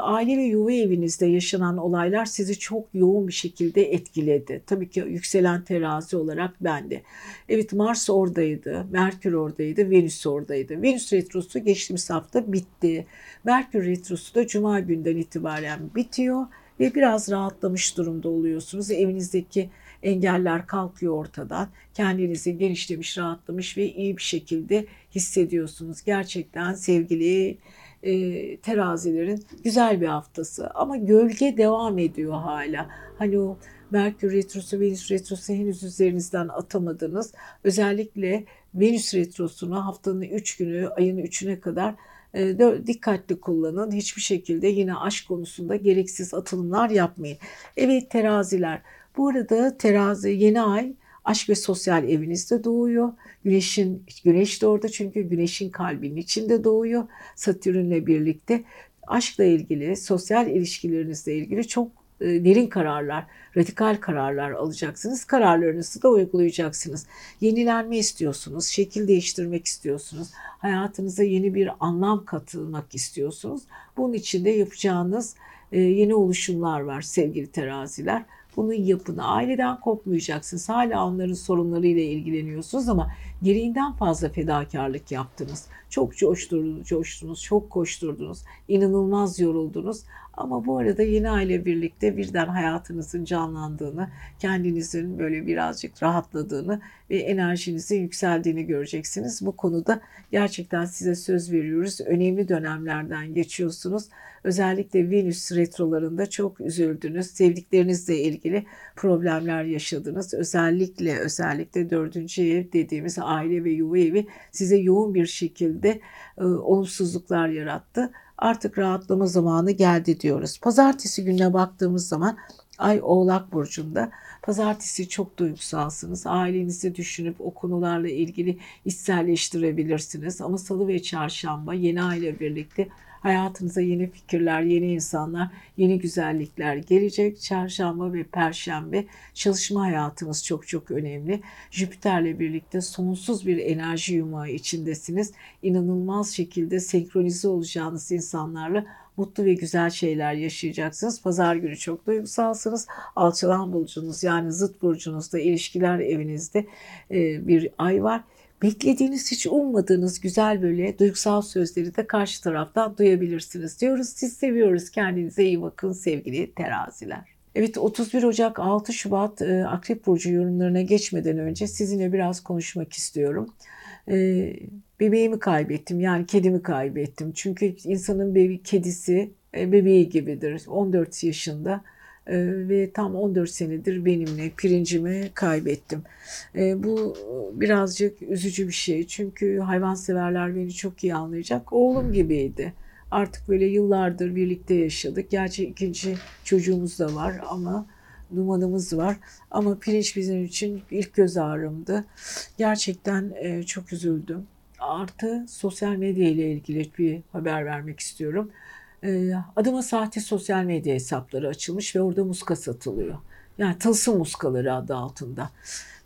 aile ve yuva evinizde yaşanan olaylar sizi çok yoğun bir şekilde etkiledi. Tabii ki yükselen terazi olarak ben de. Evet Mars oradaydı, Merkür oradaydı, Venüs oradaydı. Venüs retrosu geçtiğimiz hafta bitti. Merkür retrosu da Cuma günden itibaren bitiyor ve biraz rahatlamış durumda oluyorsunuz. Evinizdeki engeller kalkıyor ortadan. Kendinizi genişlemiş, rahatlamış ve iyi bir şekilde hissediyorsunuz. Gerçekten sevgili e, terazilerin güzel bir haftası ama gölge devam ediyor hala. Hani o Merkür Retrosu, Venüs Retrosu henüz üzerinizden atamadınız. Özellikle Venüs Retrosu'nu haftanın 3 günü, ayın 3'üne kadar e, dikkatli kullanın. Hiçbir şekilde yine aşk konusunda gereksiz atılımlar yapmayın. Evet teraziler bu arada terazi yeni ay aşk ve sosyal evinizde doğuyor. Güneşin güneş de orada çünkü güneşin kalbinin içinde doğuyor. Satürn'le birlikte aşkla ilgili, sosyal ilişkilerinizle ilgili çok e, derin kararlar, radikal kararlar alacaksınız. Kararlarınızı da uygulayacaksınız. Yenilenme istiyorsunuz, şekil değiştirmek istiyorsunuz. Hayatınıza yeni bir anlam katılmak istiyorsunuz. Bunun için de yapacağınız e, yeni oluşumlar var sevgili teraziler. Bunun yapını aileden kopmayacaksınız. Hala onların sorunlarıyla ilgileniyorsunuz ama gereğinden fazla fedakarlık yaptınız. Çok coşturdunuz, coştunuz, çok koşturdunuz, inanılmaz yoruldunuz. Ama bu arada yeni aile birlikte birden hayatınızın canlandığını, kendinizin böyle birazcık rahatladığını ve enerjinizin yükseldiğini göreceksiniz. Bu konuda gerçekten size söz veriyoruz. Önemli dönemlerden geçiyorsunuz. Özellikle Venüs retrolarında çok üzüldünüz. Sevdiklerinizle ilgili problemler yaşadınız. Özellikle özellikle dördüncü ev dediğimiz aile ve yuva evi size yoğun bir şekilde e, olumsuzluklar yarattı. Artık rahatlama zamanı geldi diyoruz. Pazartesi gününe baktığımız zaman Ay Oğlak Burcu'nda. Pazartesi çok duygusalsınız. Ailenizi düşünüp o konularla ilgili içselleştirebilirsiniz. Ama salı ve çarşamba yeni aile birlikte Hayatınıza yeni fikirler, yeni insanlar, yeni güzellikler gelecek. Çarşamba ve perşembe çalışma hayatınız çok çok önemli. Jüpiter'le birlikte sonsuz bir enerji yumağı içindesiniz. İnanılmaz şekilde senkronize olacağınız insanlarla mutlu ve güzel şeyler yaşayacaksınız. Pazar günü çok duygusalsınız. Alçalan burcunuz yani zıt burcunuzda ilişkiler evinizde bir ay var beklediğiniz hiç ummadığınız güzel böyle duygusal sözleri de karşı taraftan duyabilirsiniz diyoruz. Siz seviyoruz. Kendinize iyi bakın sevgili teraziler. Evet 31 Ocak 6 Şubat e, Akrep Burcu yorumlarına geçmeden önce sizinle biraz konuşmak istiyorum. E, bebeğimi kaybettim yani kedimi kaybettim. Çünkü insanın bebeği, kedisi e, bebeği gibidir. 14 yaşında ve tam 14 senedir benimle pirincimi kaybettim. Ee, bu birazcık üzücü bir şey çünkü hayvanseverler beni çok iyi anlayacak. Oğlum gibiydi. Artık böyle yıllardır birlikte yaşadık. Gerçi ikinci çocuğumuz da var ama dumanımız var. Ama pirinç bizim için ilk göz ağrımdı. Gerçekten e, çok üzüldüm. Artı sosyal medya ile ilgili bir haber vermek istiyorum. Ee, adıma sahte sosyal medya hesapları açılmış ve orada muska satılıyor. Yani tılsım muskaları adı altında.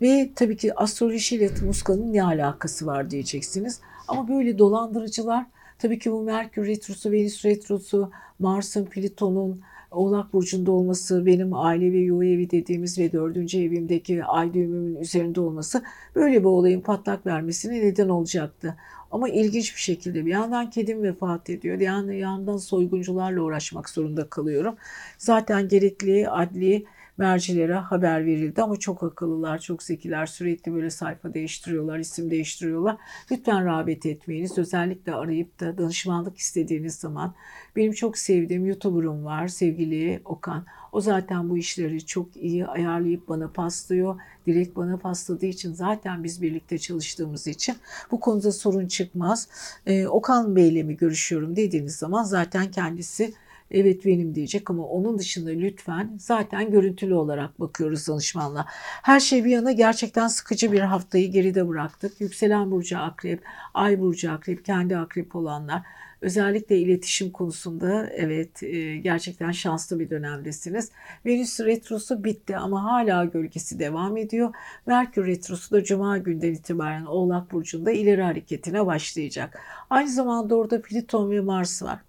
Ve tabii ki astrolojiyle muskanın ne alakası var diyeceksiniz. Ama böyle dolandırıcılar tabii ki bu Merkür Retrosu, Venüs Retrosu, Mars'ın, Plüton'un, Oğlak Burcu'nda olması, benim aile ve yuva evi dediğimiz ve dördüncü evimdeki ay düğümümün üzerinde olması böyle bir olayın patlak vermesine neden olacaktı. Ama ilginç bir şekilde bir yandan kedim vefat ediyor. Bir yandan soyguncularla uğraşmak zorunda kalıyorum. Zaten gerekli adli mercilere haber verildi ama çok akıllılar, çok zekiler. Sürekli böyle sayfa değiştiriyorlar, isim değiştiriyorlar. Lütfen rağbet etmeyiniz. Özellikle arayıp da danışmanlık istediğiniz zaman benim çok sevdiğim YouTuber'ım var sevgili Okan. O zaten bu işleri çok iyi ayarlayıp bana paslıyor. Direkt bana pasladığı için zaten biz birlikte çalıştığımız için bu konuda sorun çıkmaz. Ee, Okan Bey ile mi görüşüyorum dediğiniz zaman zaten kendisi evet benim diyecek ama onun dışında lütfen zaten görüntülü olarak bakıyoruz danışmanla. Her şey bir yana gerçekten sıkıcı bir haftayı geride bıraktık. Yükselen burcu akrep, ay burcu akrep, kendi akrep olanlar Özellikle iletişim konusunda evet e, gerçekten şanslı bir dönemdesiniz. Venüs retrosu bitti ama hala gölgesi devam ediyor. Merkür retrosu da cuma günden itibaren Oğlak Burcu'nda ileri hareketine başlayacak. Aynı zamanda orada Plüton ve Mars var.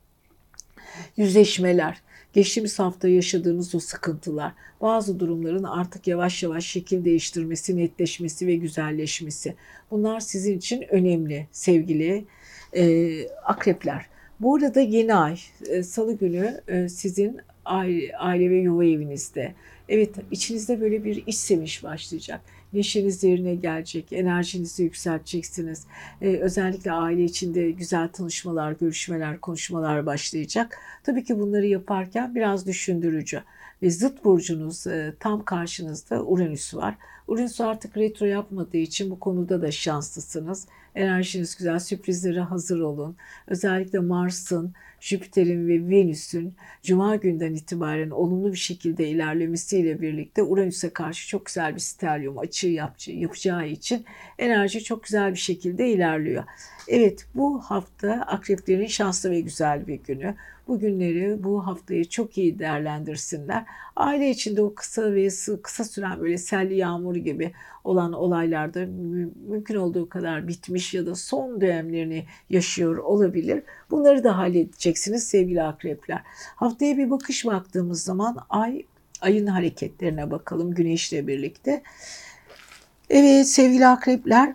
Yüzleşmeler, geçtiğimiz hafta yaşadığımız o sıkıntılar, bazı durumların artık yavaş yavaş şekil değiştirmesi, netleşmesi ve güzelleşmesi. Bunlar sizin için önemli sevgili e, akrepler. Bu arada yeni ay, e, salı günü e, sizin aile, aile ve yuva evinizde. Evet içinizde böyle bir iç sevinç başlayacak. Neşeniz yerine gelecek, enerjinizi yükselteceksiniz. Ee, özellikle aile içinde güzel tanışmalar, görüşmeler, konuşmalar başlayacak. Tabii ki bunları yaparken biraz düşündürücü. Ve zıt burcunuz e, tam karşınızda Uranüs var. Uranüs artık retro yapmadığı için bu konuda da şanslısınız. Enerjiniz güzel, sürprizlere hazır olun. Özellikle Mars'ın, Jüpiter'in ve Venüs'ün Cuma günden itibaren olumlu bir şekilde ilerlemesiyle birlikte Uranüs'e karşı çok güzel bir stelyum açığı yapacağı için enerji çok güzel bir şekilde ilerliyor. Evet bu hafta akreplerin şanslı ve güzel bir günü. Bu günleri bu haftayı çok iyi değerlendirsinler. Aile içinde o kısa ve kısa süren böyle selli yağmur gibi olan olaylarda mümkün olduğu kadar bitmiş ya da son dönemlerini yaşıyor olabilir. Bunları da halledeceksiniz sevgili akrepler. Haftaya bir bakış baktığımız zaman ay ayın hareketlerine bakalım güneşle birlikte. Evet sevgili akrepler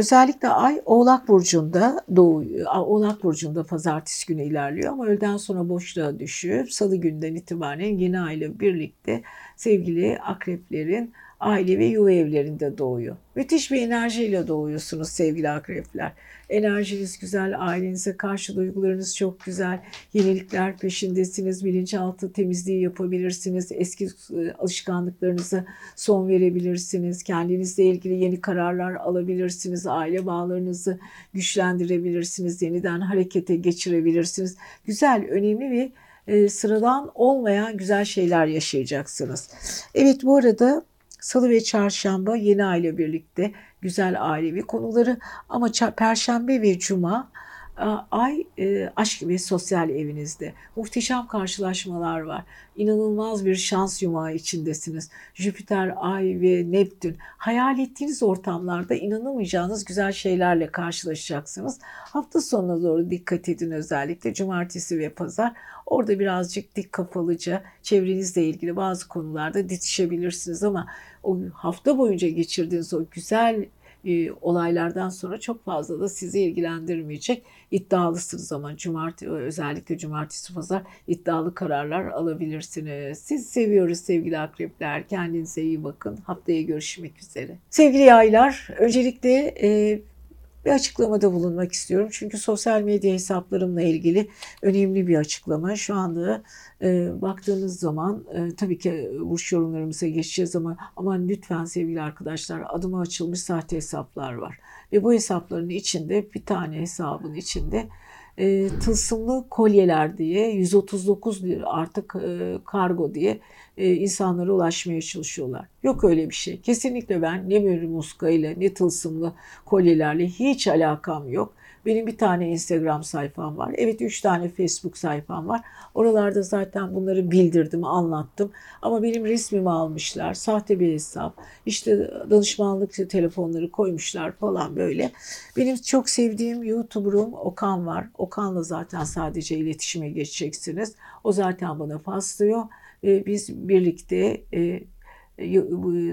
Özellikle ay Oğlak Burcu'nda doğuyor. Oğlak Burcu'nda pazartesi günü ilerliyor ama öğleden sonra boşluğa düşüyor. Salı günden itibaren yeni ay ile birlikte sevgili akreplerin aile ve yuva evlerinde doğuyor. Müthiş bir enerjiyle doğuyorsunuz sevgili akrepler. Enerjiniz güzel, ailenize karşı duygularınız çok güzel. Yenilikler peşindesiniz, bilinçaltı temizliği yapabilirsiniz. Eski e, alışkanlıklarınızı son verebilirsiniz. Kendinizle ilgili yeni kararlar alabilirsiniz. Aile bağlarınızı güçlendirebilirsiniz. Yeniden harekete geçirebilirsiniz. Güzel, önemli ve sıradan olmayan güzel şeyler yaşayacaksınız. Evet bu arada Salı ve çarşamba yeni aile birlikte güzel ailevi konuları ama perşembe ve cuma ay e, aşk ve sosyal evinizde. Muhteşem karşılaşmalar var. İnanılmaz bir şans yumağı içindesiniz. Jüpiter, Ay ve Neptün. Hayal ettiğiniz ortamlarda inanamayacağınız güzel şeylerle karşılaşacaksınız. Hafta sonuna doğru dikkat edin özellikle. Cumartesi ve pazar. Orada birazcık dik kafalıca çevrenizle ilgili bazı konularda ditişebilirsiniz ama o hafta boyunca geçirdiğiniz o güzel e, olaylardan sonra çok fazla da sizi ilgilendirmeyecek iddialısınız ama cumartesi özellikle cumartesi pazar iddialı kararlar alabilirsiniz. Siz seviyoruz sevgili akrepler. Kendinize iyi bakın. Haftaya görüşmek üzere. Sevgili yaylar, öncelikle e, bir açıklamada bulunmak istiyorum. Çünkü sosyal medya hesaplarımla ilgili önemli bir açıklama. Şu anda e, baktığınız zaman e, tabii ki burç yorumlarımıza geçeceğiz ama aman lütfen sevgili arkadaşlar adıma açılmış sahte hesaplar var. Ve bu hesapların içinde bir tane hesabın içinde e, tılsımlı kolyeler diye 139 artık e, kargo diye e, insanlara ulaşmaya çalışıyorlar. Yok öyle bir şey. Kesinlikle ben ne bir muska ile ne tılsımlı kolyelerle hiç alakam yok. Benim bir tane Instagram sayfam var. Evet üç tane Facebook sayfam var. Oralarda zaten bunları bildirdim, anlattım. Ama benim resmimi almışlar. Sahte bir hesap. İşte danışmanlık telefonları koymuşlar falan böyle. Benim çok sevdiğim YouTuber'um Okan var. Okan'la zaten sadece iletişime geçeceksiniz. O zaten bana paslıyor. Biz birlikte e,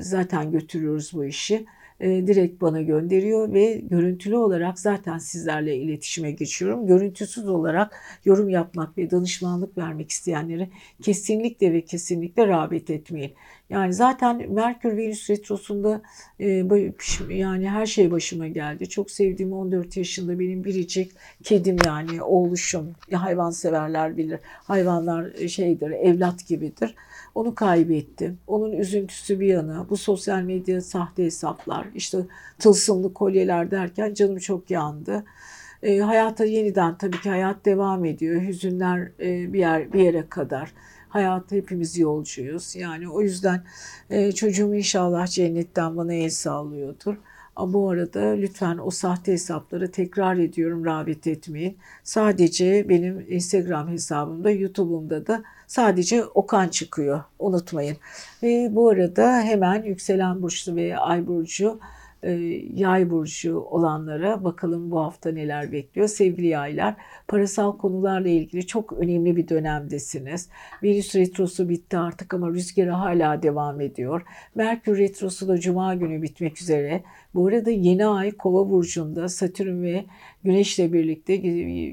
zaten götürüyoruz bu işi e, direkt bana gönderiyor ve görüntülü olarak zaten sizlerle iletişime geçiyorum. Görüntüsüz olarak yorum yapmak ve danışmanlık vermek isteyenlere kesinlikle ve kesinlikle rağbet etmeyin. Yani zaten Merkür Venüs retrosunda e, yani her şey başıma geldi. Çok sevdiğim 14 yaşında benim biricik kedim yani oğluşum. Hayvan severler bilir. Hayvanlar e, şeydir, evlat gibidir. Onu kaybettim. Onun üzüntüsü bir yana. Bu sosyal medya sahte hesaplar, işte tılsımlı kolyeler derken canım çok yandı. E, hayata yeniden tabii ki hayat devam ediyor. Hüzünler e, bir yer bir yere kadar. Hayat hepimiz yolcuyuz. Yani o yüzden e, çocuğum inşallah cennetten bana el sağlıyordur. Ama bu arada lütfen o sahte hesapları tekrar ediyorum rağbet etmeyin. Sadece benim Instagram hesabımda, YouTube'umda da sadece Okan çıkıyor. Unutmayın. Ve bu arada hemen yükselen burçlu ve ay burcu e, yay burcu olanlara bakalım bu hafta neler bekliyor. Sevgili yaylar, parasal konularla ilgili çok önemli bir dönemdesiniz. Venüs retrosu bitti artık ama rüzgarı hala devam ediyor. Merkür retrosu da cuma günü bitmek üzere. Bu arada yeni ay kova burcunda Satürn ve Güneş'le birlikte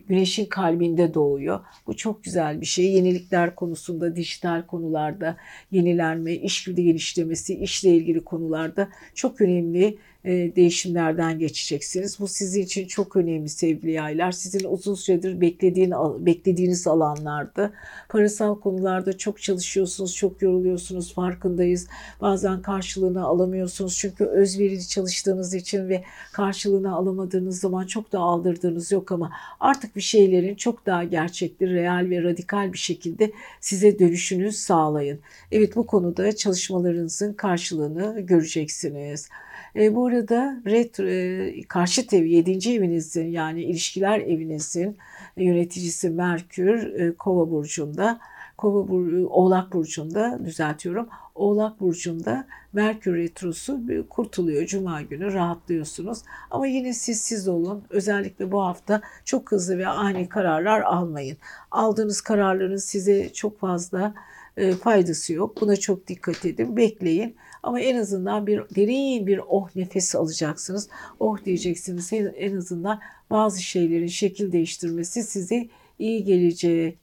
Güneş'in kalbinde doğuyor. Bu çok güzel bir şey. Yenilikler konusunda, dijital konularda yenilenme, iş geliştirmesi, işle ilgili konularda çok önemli e, değişimlerden geçeceksiniz. Bu sizin için çok önemli sevgili yaylar. Sizin uzun süredir beklediğin, beklediğiniz alanlardı. Parasal konularda çok çalışıyorsunuz, çok yoruluyorsunuz farkındayız. Bazen karşılığını alamıyorsunuz çünkü özverili çalıştığınız için ve karşılığını alamadığınız zaman çok da aldırdığınız yok ama artık bir şeylerin çok daha gerçekli, real ve radikal bir şekilde size dönüşünü sağlayın. Evet bu konuda çalışmalarınızın karşılığını göreceksiniz. E, bu arada retro, e, karşıt ev 7. evinizin yani ilişkiler evinizin yöneticisi Merkür e, Kova burcunda. Kova bur Oğlak burcunda düzeltiyorum. Oğlak burcunda Merkür retrosu kurtuluyor cuma günü rahatlıyorsunuz. Ama yine siz siz olun. Özellikle bu hafta çok hızlı ve ani kararlar almayın. Aldığınız kararların size çok fazla e, faydası yok. Buna çok dikkat edin. Bekleyin. Ama en azından bir derin bir oh nefes alacaksınız. Oh diyeceksiniz. En azından bazı şeylerin şekil değiştirmesi size iyi gelecek.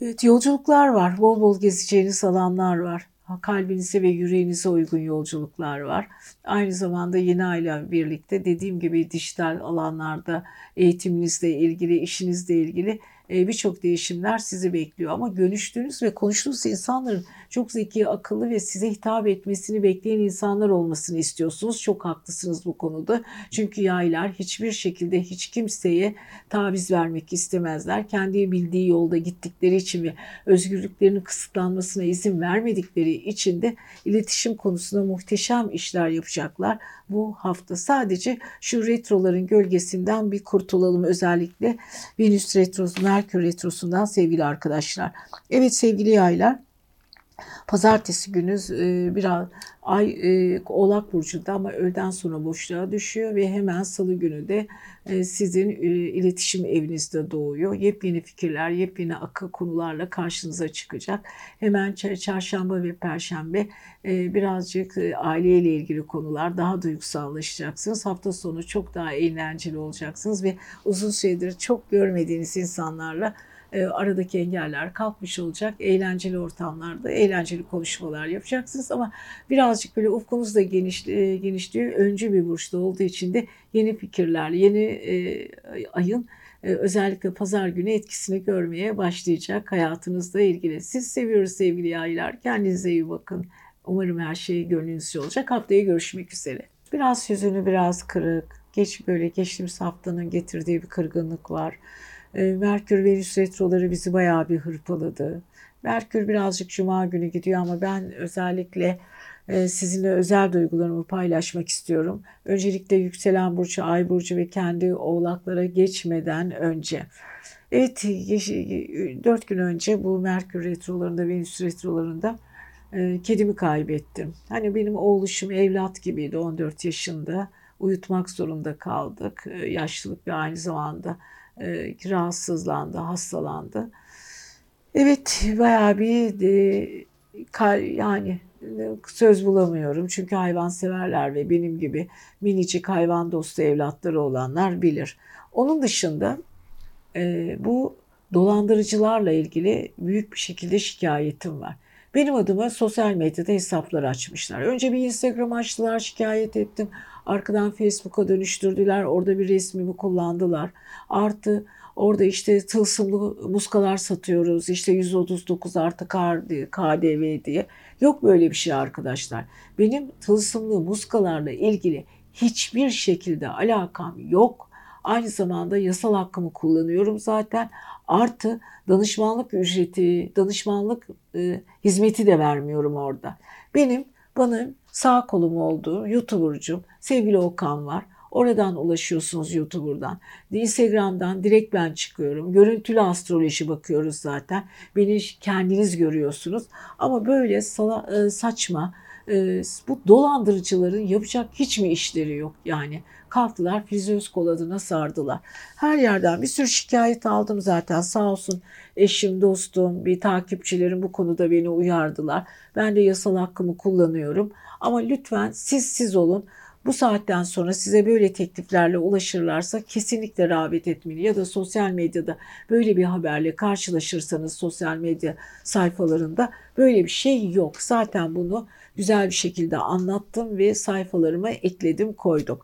Evet, yolculuklar var. Bol bol gezeceğiniz alanlar var kalbinize ve yüreğinize uygun yolculuklar var. Aynı zamanda yeni aile birlikte dediğim gibi dijital alanlarda eğitiminizle ilgili, işinizle ilgili birçok değişimler sizi bekliyor. Ama görüştüğünüz ve konuştuğunuz insanların çok zeki, akıllı ve size hitap etmesini bekleyen insanlar olmasını istiyorsunuz. Çok haklısınız bu konuda. Çünkü yaylar hiçbir şekilde hiç kimseye taviz vermek istemezler. Kendi bildiği yolda gittikleri için ve özgürlüklerinin kısıtlanmasına izin vermedikleri için de iletişim konusunda muhteşem işler yapacaklar. Bu hafta sadece şu retroların gölgesinden bir kurtulalım. Özellikle Venüs retrosu, Merkür retrosundan sevgili arkadaşlar. Evet sevgili yaylar Pazartesi günü e, biraz ay e, Oğlak Burcu'nda ama öğleden sonra boşluğa düşüyor ve hemen salı günü de e, sizin iletişim evinizde doğuyor. Yepyeni fikirler, yepyeni akıl konularla karşınıza çıkacak. Hemen çarşamba ve perşembe birazcık aileyle ilgili konular daha duygusallaşacaksınız. Hafta sonu çok daha eğlenceli olacaksınız ve uzun süredir çok görmediğiniz insanlarla e, aradaki engeller kalkmış olacak. Eğlenceli ortamlarda eğlenceli konuşmalar yapacaksınız ama birazcık böyle ufkunuz da geniş, e, genişliyor. Öncü bir burçta olduğu için de yeni fikirler, yeni e, ayın özellikle pazar günü etkisini görmeye başlayacak hayatınızla ilgili. Siz seviyoruz sevgili yaylar. Kendinize iyi bakın. Umarım her şey gönlünüzce olacak. Haftaya görüşmek üzere. Biraz yüzünü biraz kırık. Geç böyle geçtiğimiz haftanın getirdiği bir kırgınlık var. Ee, Merkür Venüs retroları bizi bayağı bir hırpaladı. Merkür birazcık cuma günü gidiyor ama ben özellikle e, sizinle özel duygularımı paylaşmak istiyorum. Öncelikle yükselen burcu, ay burcu ve kendi oğlaklara geçmeden önce. Evet, dört gün önce bu Merkür retrolarında, Venüs retrolarında e, kedimi kaybettim. Hani benim oğluşum evlat gibiydi 14 yaşında. Uyutmak zorunda kaldık. E, yaşlılık ve aynı zamanda e, rahatsızlandı, hastalandı. Evet bayağı bir e, yani söz bulamıyorum. Çünkü hayvan severler ve benim gibi minicik hayvan dostu evlatları olanlar bilir. Onun dışında e, bu dolandırıcılarla ilgili büyük bir şekilde şikayetim var. Benim adıma sosyal medyada hesaplar açmışlar. Önce bir Instagram açtılar, şikayet ettim. Arkadan Facebook'a dönüştürdüler. Orada bir resmimi kullandılar. Artı orada işte tılsımlı muskalar satıyoruz. İşte 139 artı KDV diye. Yok böyle bir şey arkadaşlar. Benim tılsımlı muskalarla ilgili hiçbir şekilde alakam yok. Aynı zamanda yasal hakkımı kullanıyorum zaten. Artı danışmanlık ücreti, danışmanlık e, hizmeti de vermiyorum orada. Benim bana sağ kolum olduğu YouTuber'cum sevgili Okan var. Oradan ulaşıyorsunuz YouTuber'dan. Instagram'dan direkt ben çıkıyorum. Görüntülü astroloji bakıyoruz zaten. Beni kendiniz görüyorsunuz. Ama böyle sala, e, saçma e, bu dolandırıcıların yapacak hiç mi işleri yok yani. Kalktılar Filiz kol adına sardılar. Her yerden bir sürü şikayet aldım zaten sağ olsun eşim, dostum, bir takipçilerim bu konuda beni uyardılar. Ben de yasal hakkımı kullanıyorum. Ama lütfen siz siz olun. Bu saatten sonra size böyle tekliflerle ulaşırlarsa kesinlikle rağbet etmeli ya da sosyal medyada böyle bir haberle karşılaşırsanız sosyal medya sayfalarında böyle bir şey yok. Zaten bunu güzel bir şekilde anlattım ve sayfalarıma ekledim koydum.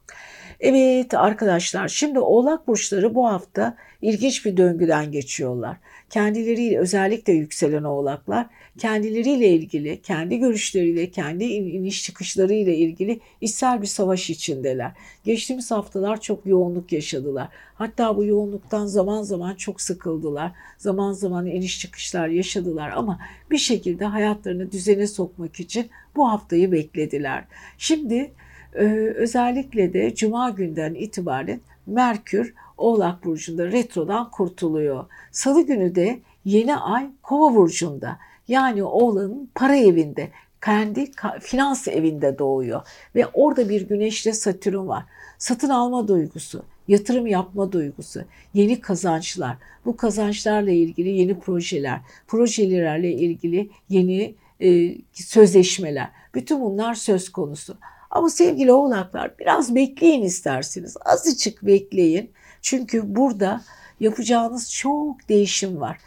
Evet arkadaşlar şimdi oğlak burçları bu hafta ilginç bir döngüden geçiyorlar. Kendileriyle özellikle yükselen oğlaklar kendileriyle ilgili, kendi görüşleriyle, kendi iniş çıkışlarıyla ilgili içsel bir savaş içindeler. Geçtiğimiz haftalar çok yoğunluk yaşadılar. Hatta bu yoğunluktan zaman zaman çok sıkıldılar. Zaman zaman iniş çıkışlar yaşadılar ama bir şekilde hayatlarını düzene sokmak için bu haftayı beklediler. Şimdi özellikle de cuma günden itibaren Merkür Oğlak Burcu'nda retrodan kurtuluyor. Salı günü de yeni ay Kova Burcu'nda yani oğlanın para evinde kendi finans evinde doğuyor ve orada bir güneşle satürn var. Satın alma duygusu, yatırım yapma duygusu, yeni kazançlar, bu kazançlarla ilgili yeni projeler, projelerle ilgili yeni e, sözleşmeler. Bütün bunlar söz konusu. Ama sevgili oğlaklar biraz bekleyin isterseniz. Azıcık bekleyin. Çünkü burada yapacağınız çok değişim var.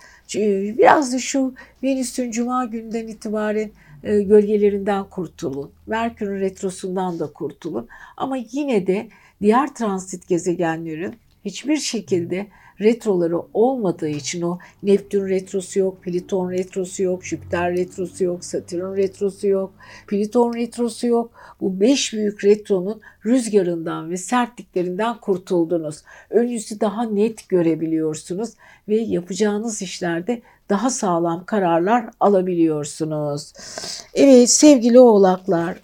Biraz da şu Venüs'ün cuma günden itibaren e, gölgelerinden kurtulun. Merkür'ün retrosundan da kurtulun. Ama yine de diğer transit gezegenlerin hiçbir şekilde retroları olmadığı için o Neptün retrosu yok, Plüton retrosu yok, Jüpiter retrosu yok, Satürn retrosu yok, Plüton retrosu yok. Bu beş büyük retronun rüzgarından ve sertliklerinden kurtuldunuz. Önünüzü daha net görebiliyorsunuz ve yapacağınız işlerde daha sağlam kararlar alabiliyorsunuz. Evet sevgili oğlaklar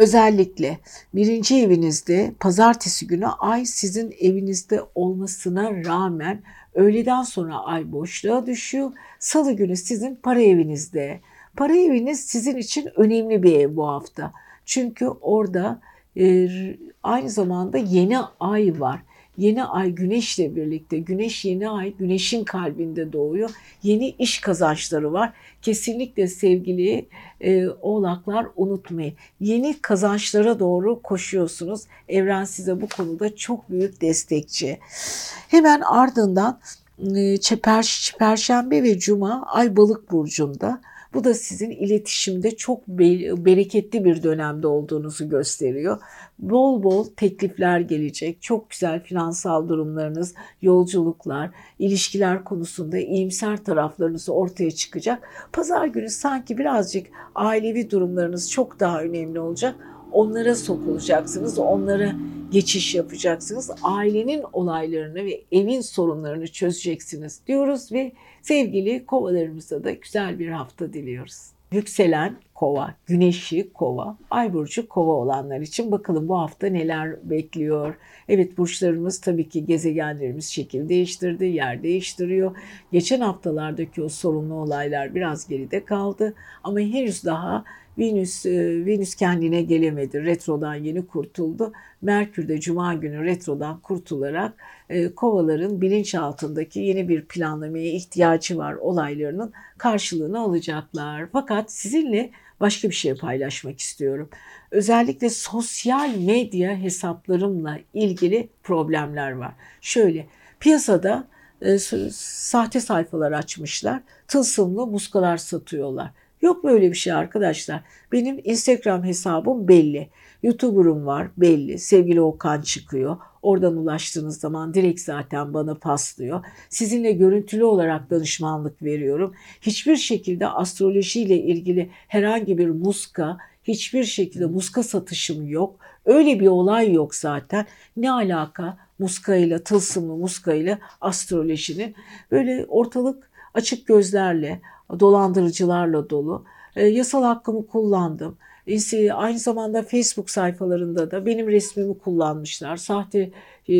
Özellikle birinci evinizde pazartesi günü ay sizin evinizde olmasına rağmen öğleden sonra ay boşluğa düşüyor. Salı günü sizin para evinizde. Para eviniz sizin için önemli bir ev bu hafta. Çünkü orada e, aynı zamanda yeni ay var. Yeni ay güneşle birlikte, güneş yeni ay güneşin kalbinde doğuyor. Yeni iş kazançları var. Kesinlikle sevgili e, oğlaklar unutmayın. Yeni kazançlara doğru koşuyorsunuz. Evren size bu konuda çok büyük destekçi. Hemen ardından e, Perşembe ve Cuma Ay Balık burcunda. Bu da sizin iletişimde çok bereketli bir dönemde olduğunuzu gösteriyor. Bol bol teklifler gelecek. Çok güzel finansal durumlarınız, yolculuklar, ilişkiler konusunda iyimser taraflarınız ortaya çıkacak. Pazar günü sanki birazcık ailevi durumlarınız çok daha önemli olacak onlara sokulacaksınız, onlara geçiş yapacaksınız. Ailenin olaylarını ve evin sorunlarını çözeceksiniz diyoruz ve sevgili kovalarımıza da güzel bir hafta diliyoruz. Yükselen kova, güneşi kova, ay burcu kova olanlar için bakalım bu hafta neler bekliyor. Evet burçlarımız tabii ki gezegenlerimiz şekil değiştirdi, yer değiştiriyor. Geçen haftalardaki o sorunlu olaylar biraz geride kaldı ama henüz daha Venüs e, Venüs kendine gelemedi. Retrodan yeni kurtuldu. Merkür de cuma günü retrodan kurtularak e, kovaların bilinçaltındaki yeni bir planlamaya ihtiyacı var olaylarının karşılığını alacaklar. Fakat sizinle başka bir şey paylaşmak istiyorum. Özellikle sosyal medya hesaplarımla ilgili problemler var. Şöyle piyasada e, sahte sayfalar açmışlar, tılsımlı muskalar satıyorlar. Yok böyle bir şey arkadaşlar. Benim Instagram hesabım belli. YouTuber'ım var belli. Sevgili Okan çıkıyor. Oradan ulaştığınız zaman direkt zaten bana paslıyor. Sizinle görüntülü olarak danışmanlık veriyorum. Hiçbir şekilde astrolojiyle ilgili herhangi bir muska, Hiçbir şekilde muska satışım yok. Öyle bir olay yok zaten. Ne alaka muskayla, tılsımlı muskayla astrolojinin? Böyle ortalık açık gözlerle, dolandırıcılarla dolu. E, yasal hakkımı kullandım. Aynı zamanda Facebook sayfalarında da benim resmimi kullanmışlar. Sahte e,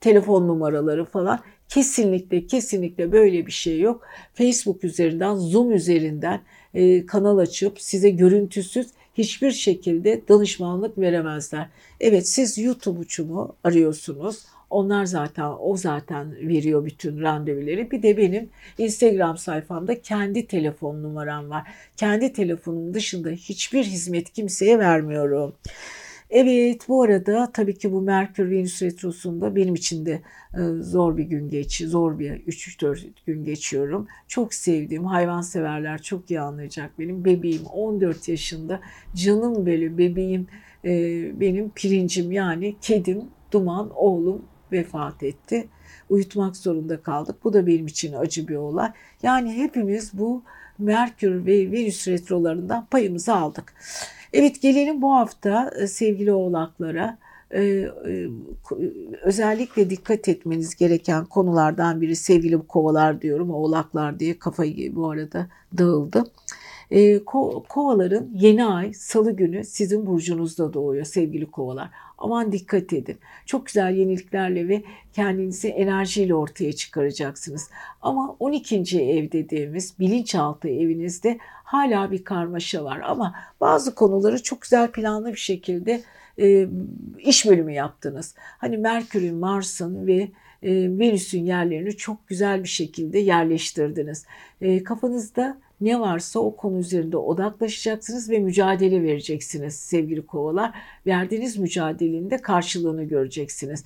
telefon numaraları falan. Kesinlikle kesinlikle böyle bir şey yok. Facebook üzerinden, Zoom üzerinden e, kanal açıp size görüntüsüz hiçbir şekilde danışmanlık veremezler. Evet siz YouTube uçumu arıyorsunuz. Onlar zaten o zaten veriyor bütün randevuları. Bir de benim Instagram sayfamda kendi telefon numaram var. Kendi telefonum dışında hiçbir hizmet kimseye vermiyorum. Evet bu arada tabii ki bu Merkür Venüs retrosunda benim için de e, zor bir gün geç, zor bir 3-4 gün geçiyorum. Çok sevdiğim hayvanseverler çok iyi anlayacak benim bebeğim 14 yaşında canım böyle bebeğim e, benim pirincim yani kedim Duman oğlum vefat etti. Uyutmak zorunda kaldık. Bu da benim için acı bir olay. Yani hepimiz bu Merkür ve Venüs retrolarından payımızı aldık. Evet gelelim bu hafta e, sevgili oğlaklara. Ee, özellikle dikkat etmeniz gereken konulardan biri sevgili kovalar diyorum oğlaklar diye kafayı bu arada dağıldı. Ee, ko kovaların yeni ay salı günü sizin burcunuzda doğuyor sevgili kovalar. Aman dikkat edin. Çok güzel yeniliklerle ve kendinizi enerjiyle ortaya çıkaracaksınız. Ama 12. ev dediğimiz bilinçaltı evinizde hala bir karmaşa var. Ama bazı konuları çok güzel planlı bir şekilde e, iş bölümü yaptınız. Hani Merkür'ün, Mars'ın ve e, Venüs'ün yerlerini çok güzel bir şekilde yerleştirdiniz. E, kafanızda ne varsa o konu üzerinde odaklaşacaksınız ve mücadele vereceksiniz sevgili kovalar. Verdiğiniz mücadelenin de karşılığını göreceksiniz.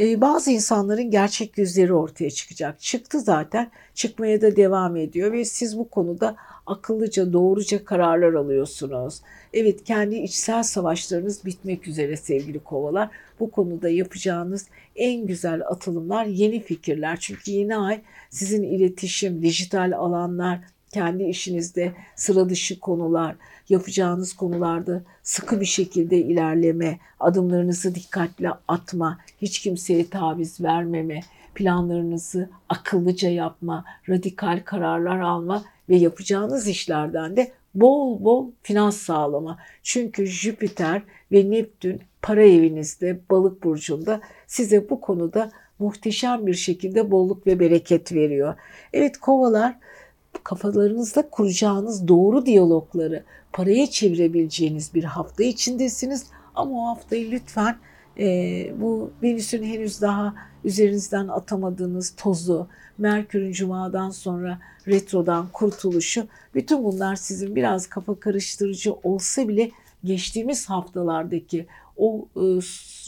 Ee, bazı insanların gerçek yüzleri ortaya çıkacak. Çıktı zaten çıkmaya da devam ediyor ve siz bu konuda akıllıca doğruca kararlar alıyorsunuz. Evet kendi içsel savaşlarınız bitmek üzere sevgili kovalar. Bu konuda yapacağınız en güzel atılımlar yeni fikirler. Çünkü yeni ay sizin iletişim, dijital alanlar, kendi işinizde sıra dışı konular, yapacağınız konularda sıkı bir şekilde ilerleme, adımlarınızı dikkatle atma, hiç kimseye taviz vermeme, planlarınızı akıllıca yapma, radikal kararlar alma ve yapacağınız işlerden de bol bol finans sağlama. Çünkü Jüpiter ve Neptün para evinizde, balık burcunda size bu konuda muhteşem bir şekilde bolluk ve bereket veriyor. Evet kovalar kafalarınızda kuracağınız doğru diyalogları paraya çevirebileceğiniz bir hafta içindesiniz. Ama o haftayı lütfen e, bu Venüs'ün henüz daha üzerinizden atamadığınız tozu, Merkür'ün Cuma'dan sonra retrodan kurtuluşu, bütün bunlar sizin biraz kafa karıştırıcı olsa bile geçtiğimiz haftalardaki o e,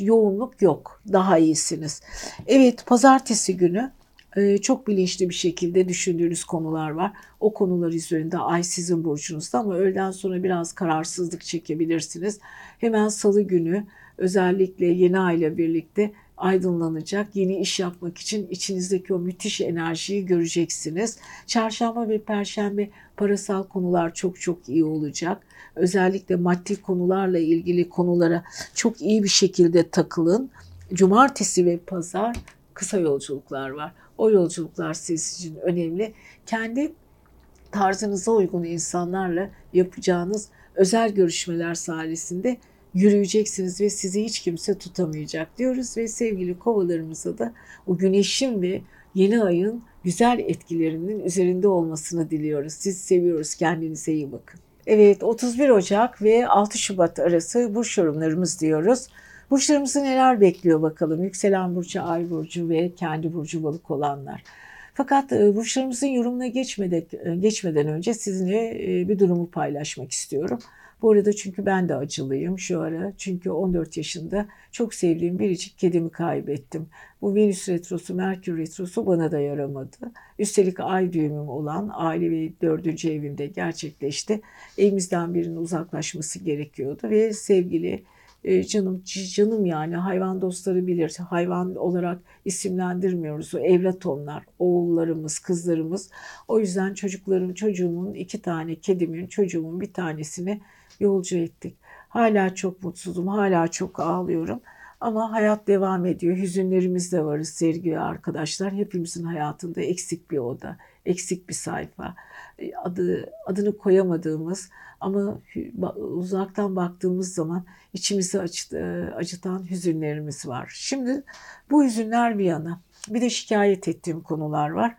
yoğunluk yok. Daha iyisiniz. Evet pazartesi günü ee, çok bilinçli bir şekilde düşündüğünüz konular var. O konular üzerinde ay sizin burcunuzda ama öğleden sonra biraz kararsızlık çekebilirsiniz. Hemen salı günü özellikle yeni ay ile birlikte aydınlanacak. Yeni iş yapmak için içinizdeki o müthiş enerjiyi göreceksiniz. Çarşamba ve perşembe parasal konular çok çok iyi olacak. Özellikle maddi konularla ilgili konulara çok iyi bir şekilde takılın. Cumartesi ve pazar kısa yolculuklar var. O yolculuklar sizin için önemli. Kendi tarzınıza uygun insanlarla yapacağınız özel görüşmeler sayesinde yürüyeceksiniz ve sizi hiç kimse tutamayacak diyoruz ve sevgili kovalarımıza da o güneşin ve yeni ayın güzel etkilerinin üzerinde olmasını diliyoruz. Siz seviyoruz. Kendinize iyi bakın. Evet 31 Ocak ve 6 Şubat arası burç yorumlarımız diyoruz. Burçlarımızı neler bekliyor bakalım. Yükselen burcu, ay burcu ve kendi burcu balık olanlar. Fakat e, burçlarımızın yorumuna geçmeden, geçmeden önce sizinle e, bir durumu paylaşmak istiyorum. Bu arada çünkü ben de acılıyım şu ara. Çünkü 14 yaşında çok sevdiğim biricik kedimi kaybettim. Bu Venüs retrosu, Merkür retrosu bana da yaramadı. Üstelik ay düğümüm olan aile ve dördüncü evimde gerçekleşti. Evimizden birinin uzaklaşması gerekiyordu ve sevgili e, canım canım yani hayvan dostları bilir. Hayvan olarak isimlendirmiyoruz. O evlat onlar. Oğullarımız, kızlarımız. O yüzden çocuklarım, çocuğumun iki tane kedimin, çocuğumun bir tanesini yolcu ettik. Hala çok mutsuzum, hala çok ağlıyorum. Ama hayat devam ediyor. Hüzünlerimiz de varız sevgili arkadaşlar. Hepimizin hayatında eksik bir oda, eksik bir sayfa. Adı adını koyamadığımız ama uzaktan baktığımız zaman içimizi acıtan hüzünlerimiz var. Şimdi bu hüzünler bir yana bir de şikayet ettiğim konular var.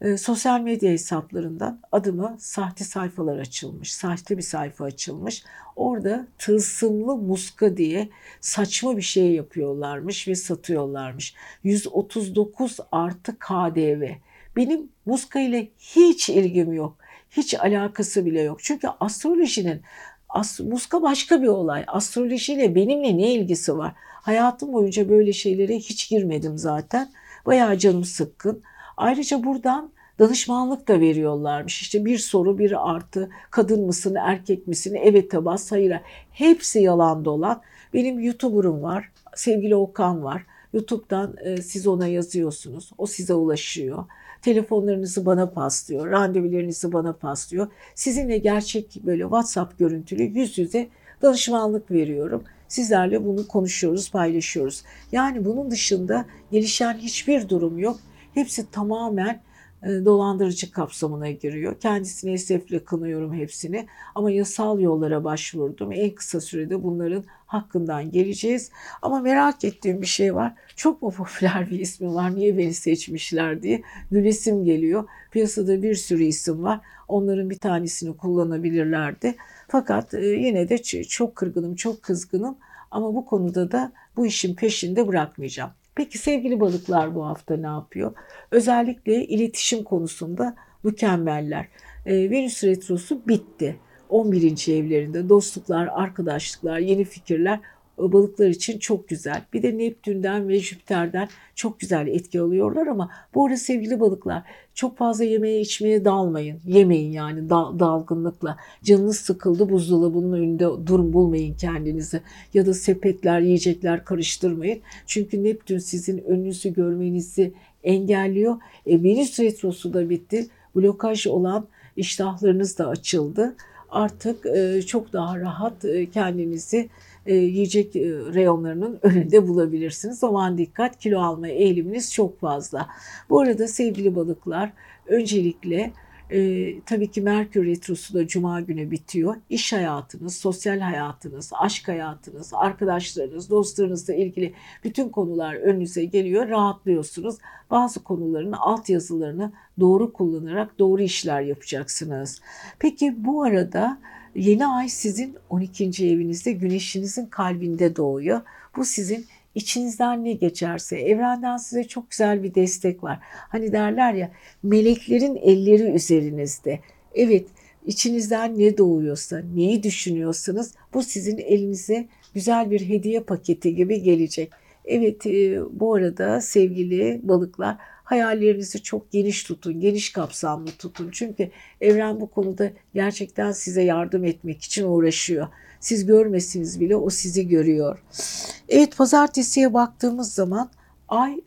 E, sosyal medya hesaplarından adıma sahte sayfalar açılmış. Sahte bir sayfa açılmış. Orada tılsımlı muska diye saçma bir şey yapıyorlarmış ve satıyorlarmış. 139 artı KDV. Benim muska ile hiç ilgim yok. Hiç alakası bile yok. Çünkü astrolojinin As muska başka bir olay. Astrolojiyle benimle ne ilgisi var? Hayatım boyunca böyle şeylere hiç girmedim zaten. Bayağı canım sıkkın. Ayrıca buradan danışmanlık da veriyorlarmış. İşte bir soru bir artı kadın mısın erkek misin evet bas hayır. Hepsi yalan dolan. Benim YouTuber'ım var. Sevgili Okan var. YouTube'dan e, siz ona yazıyorsunuz. O size ulaşıyor. Telefonlarınızı bana paslıyor. Randevularınızı bana paslıyor. Sizinle gerçek böyle WhatsApp görüntülü yüz yüze danışmanlık veriyorum. Sizlerle bunu konuşuyoruz, paylaşıyoruz. Yani bunun dışında gelişen hiçbir durum yok. Hepsi tamamen e, dolandırıcı kapsamına giriyor. Kendisini esefle kınıyorum hepsini ama yasal yollara başvurdum. En kısa sürede bunların hakkından geleceğiz. Ama merak ettiğim bir şey var. Çok mu popüler bir ismi var? Niye beni seçmişler diye gülesim geliyor. Piyasada bir sürü isim var. Onların bir tanesini kullanabilirlerdi. Fakat e, yine de çok kırgınım, çok kızgınım. Ama bu konuda da bu işin peşinde bırakmayacağım. Peki sevgili balıklar bu hafta ne yapıyor? Özellikle iletişim konusunda mükemmeller. Ee, Venüs Retrosu bitti. 11. evlerinde dostluklar, arkadaşlıklar, yeni fikirler balıklar için çok güzel. Bir de Neptün'den ve Jüpiter'den çok güzel etki alıyorlar ama bu arada sevgili balıklar çok fazla yemeğe içmeye dalmayın. Yemeyin yani dal, dalgınlıkla. Canınız sıkıldı buzdolabının önünde durum bulmayın kendinizi. Ya da sepetler, yiyecekler karıştırmayın. Çünkü Neptün sizin önünüzü görmenizi engelliyor. E, Venüs retrosu da bitti. Blokaj olan iştahlarınız da açıldı. Artık e, çok daha rahat e, kendinizi e, yiyecek e, reyonlarının önünde bulabilirsiniz. Zaman dikkat kilo alma eğiliminiz çok fazla. Bu arada sevgili balıklar öncelikle e, tabii ki Merkür Retrosu da Cuma günü bitiyor. İş hayatınız, sosyal hayatınız, aşk hayatınız, arkadaşlarınız, dostlarınızla ilgili bütün konular önünüze geliyor. Rahatlıyorsunuz. Bazı konuların alt yazılarını doğru kullanarak doğru işler yapacaksınız. Peki bu arada Yeni ay sizin 12. evinizde güneşinizin kalbinde doğuyor. Bu sizin içinizden ne geçerse evrenden size çok güzel bir destek var. Hani derler ya meleklerin elleri üzerinizde. Evet içinizden ne doğuyorsa, neyi düşünüyorsanız bu sizin elinize güzel bir hediye paketi gibi gelecek. Evet e, bu arada sevgili balıklar hayallerinizi çok geniş tutun, geniş kapsamlı tutun. Çünkü evren bu konuda gerçekten size yardım etmek için uğraşıyor. Siz görmesiniz bile o sizi görüyor. Evet pazartesiye baktığımız zaman ay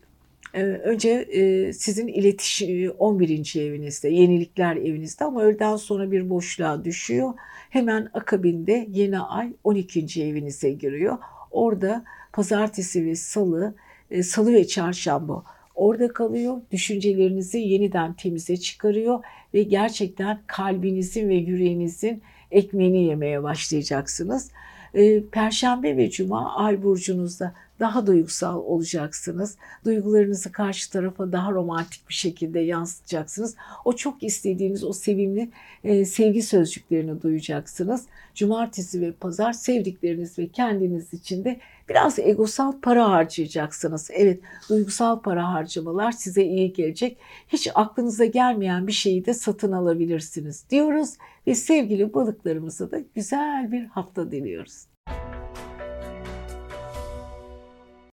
e, önce e, sizin iletişim 11. evinizde, yenilikler evinizde ama öğleden sonra bir boşluğa düşüyor. Hemen akabinde yeni ay 12. evinize giriyor. Orada pazartesi ve salı, e, salı ve çarşamba orada kalıyor. Düşüncelerinizi yeniden temize çıkarıyor ve gerçekten kalbinizin ve yüreğinizin ekmeğini yemeye başlayacaksınız. Ee, Perşembe ve Cuma ay burcunuzda daha duygusal olacaksınız. Duygularınızı karşı tarafa daha romantik bir şekilde yansıtacaksınız. O çok istediğiniz o sevimli e, sevgi sözcüklerini duyacaksınız. Cumartesi ve pazar sevdikleriniz ve kendiniz için de biraz egosal para harcayacaksınız. Evet duygusal para harcamalar size iyi gelecek. Hiç aklınıza gelmeyen bir şeyi de satın alabilirsiniz diyoruz ve sevgili balıklarımıza da güzel bir hafta diliyoruz.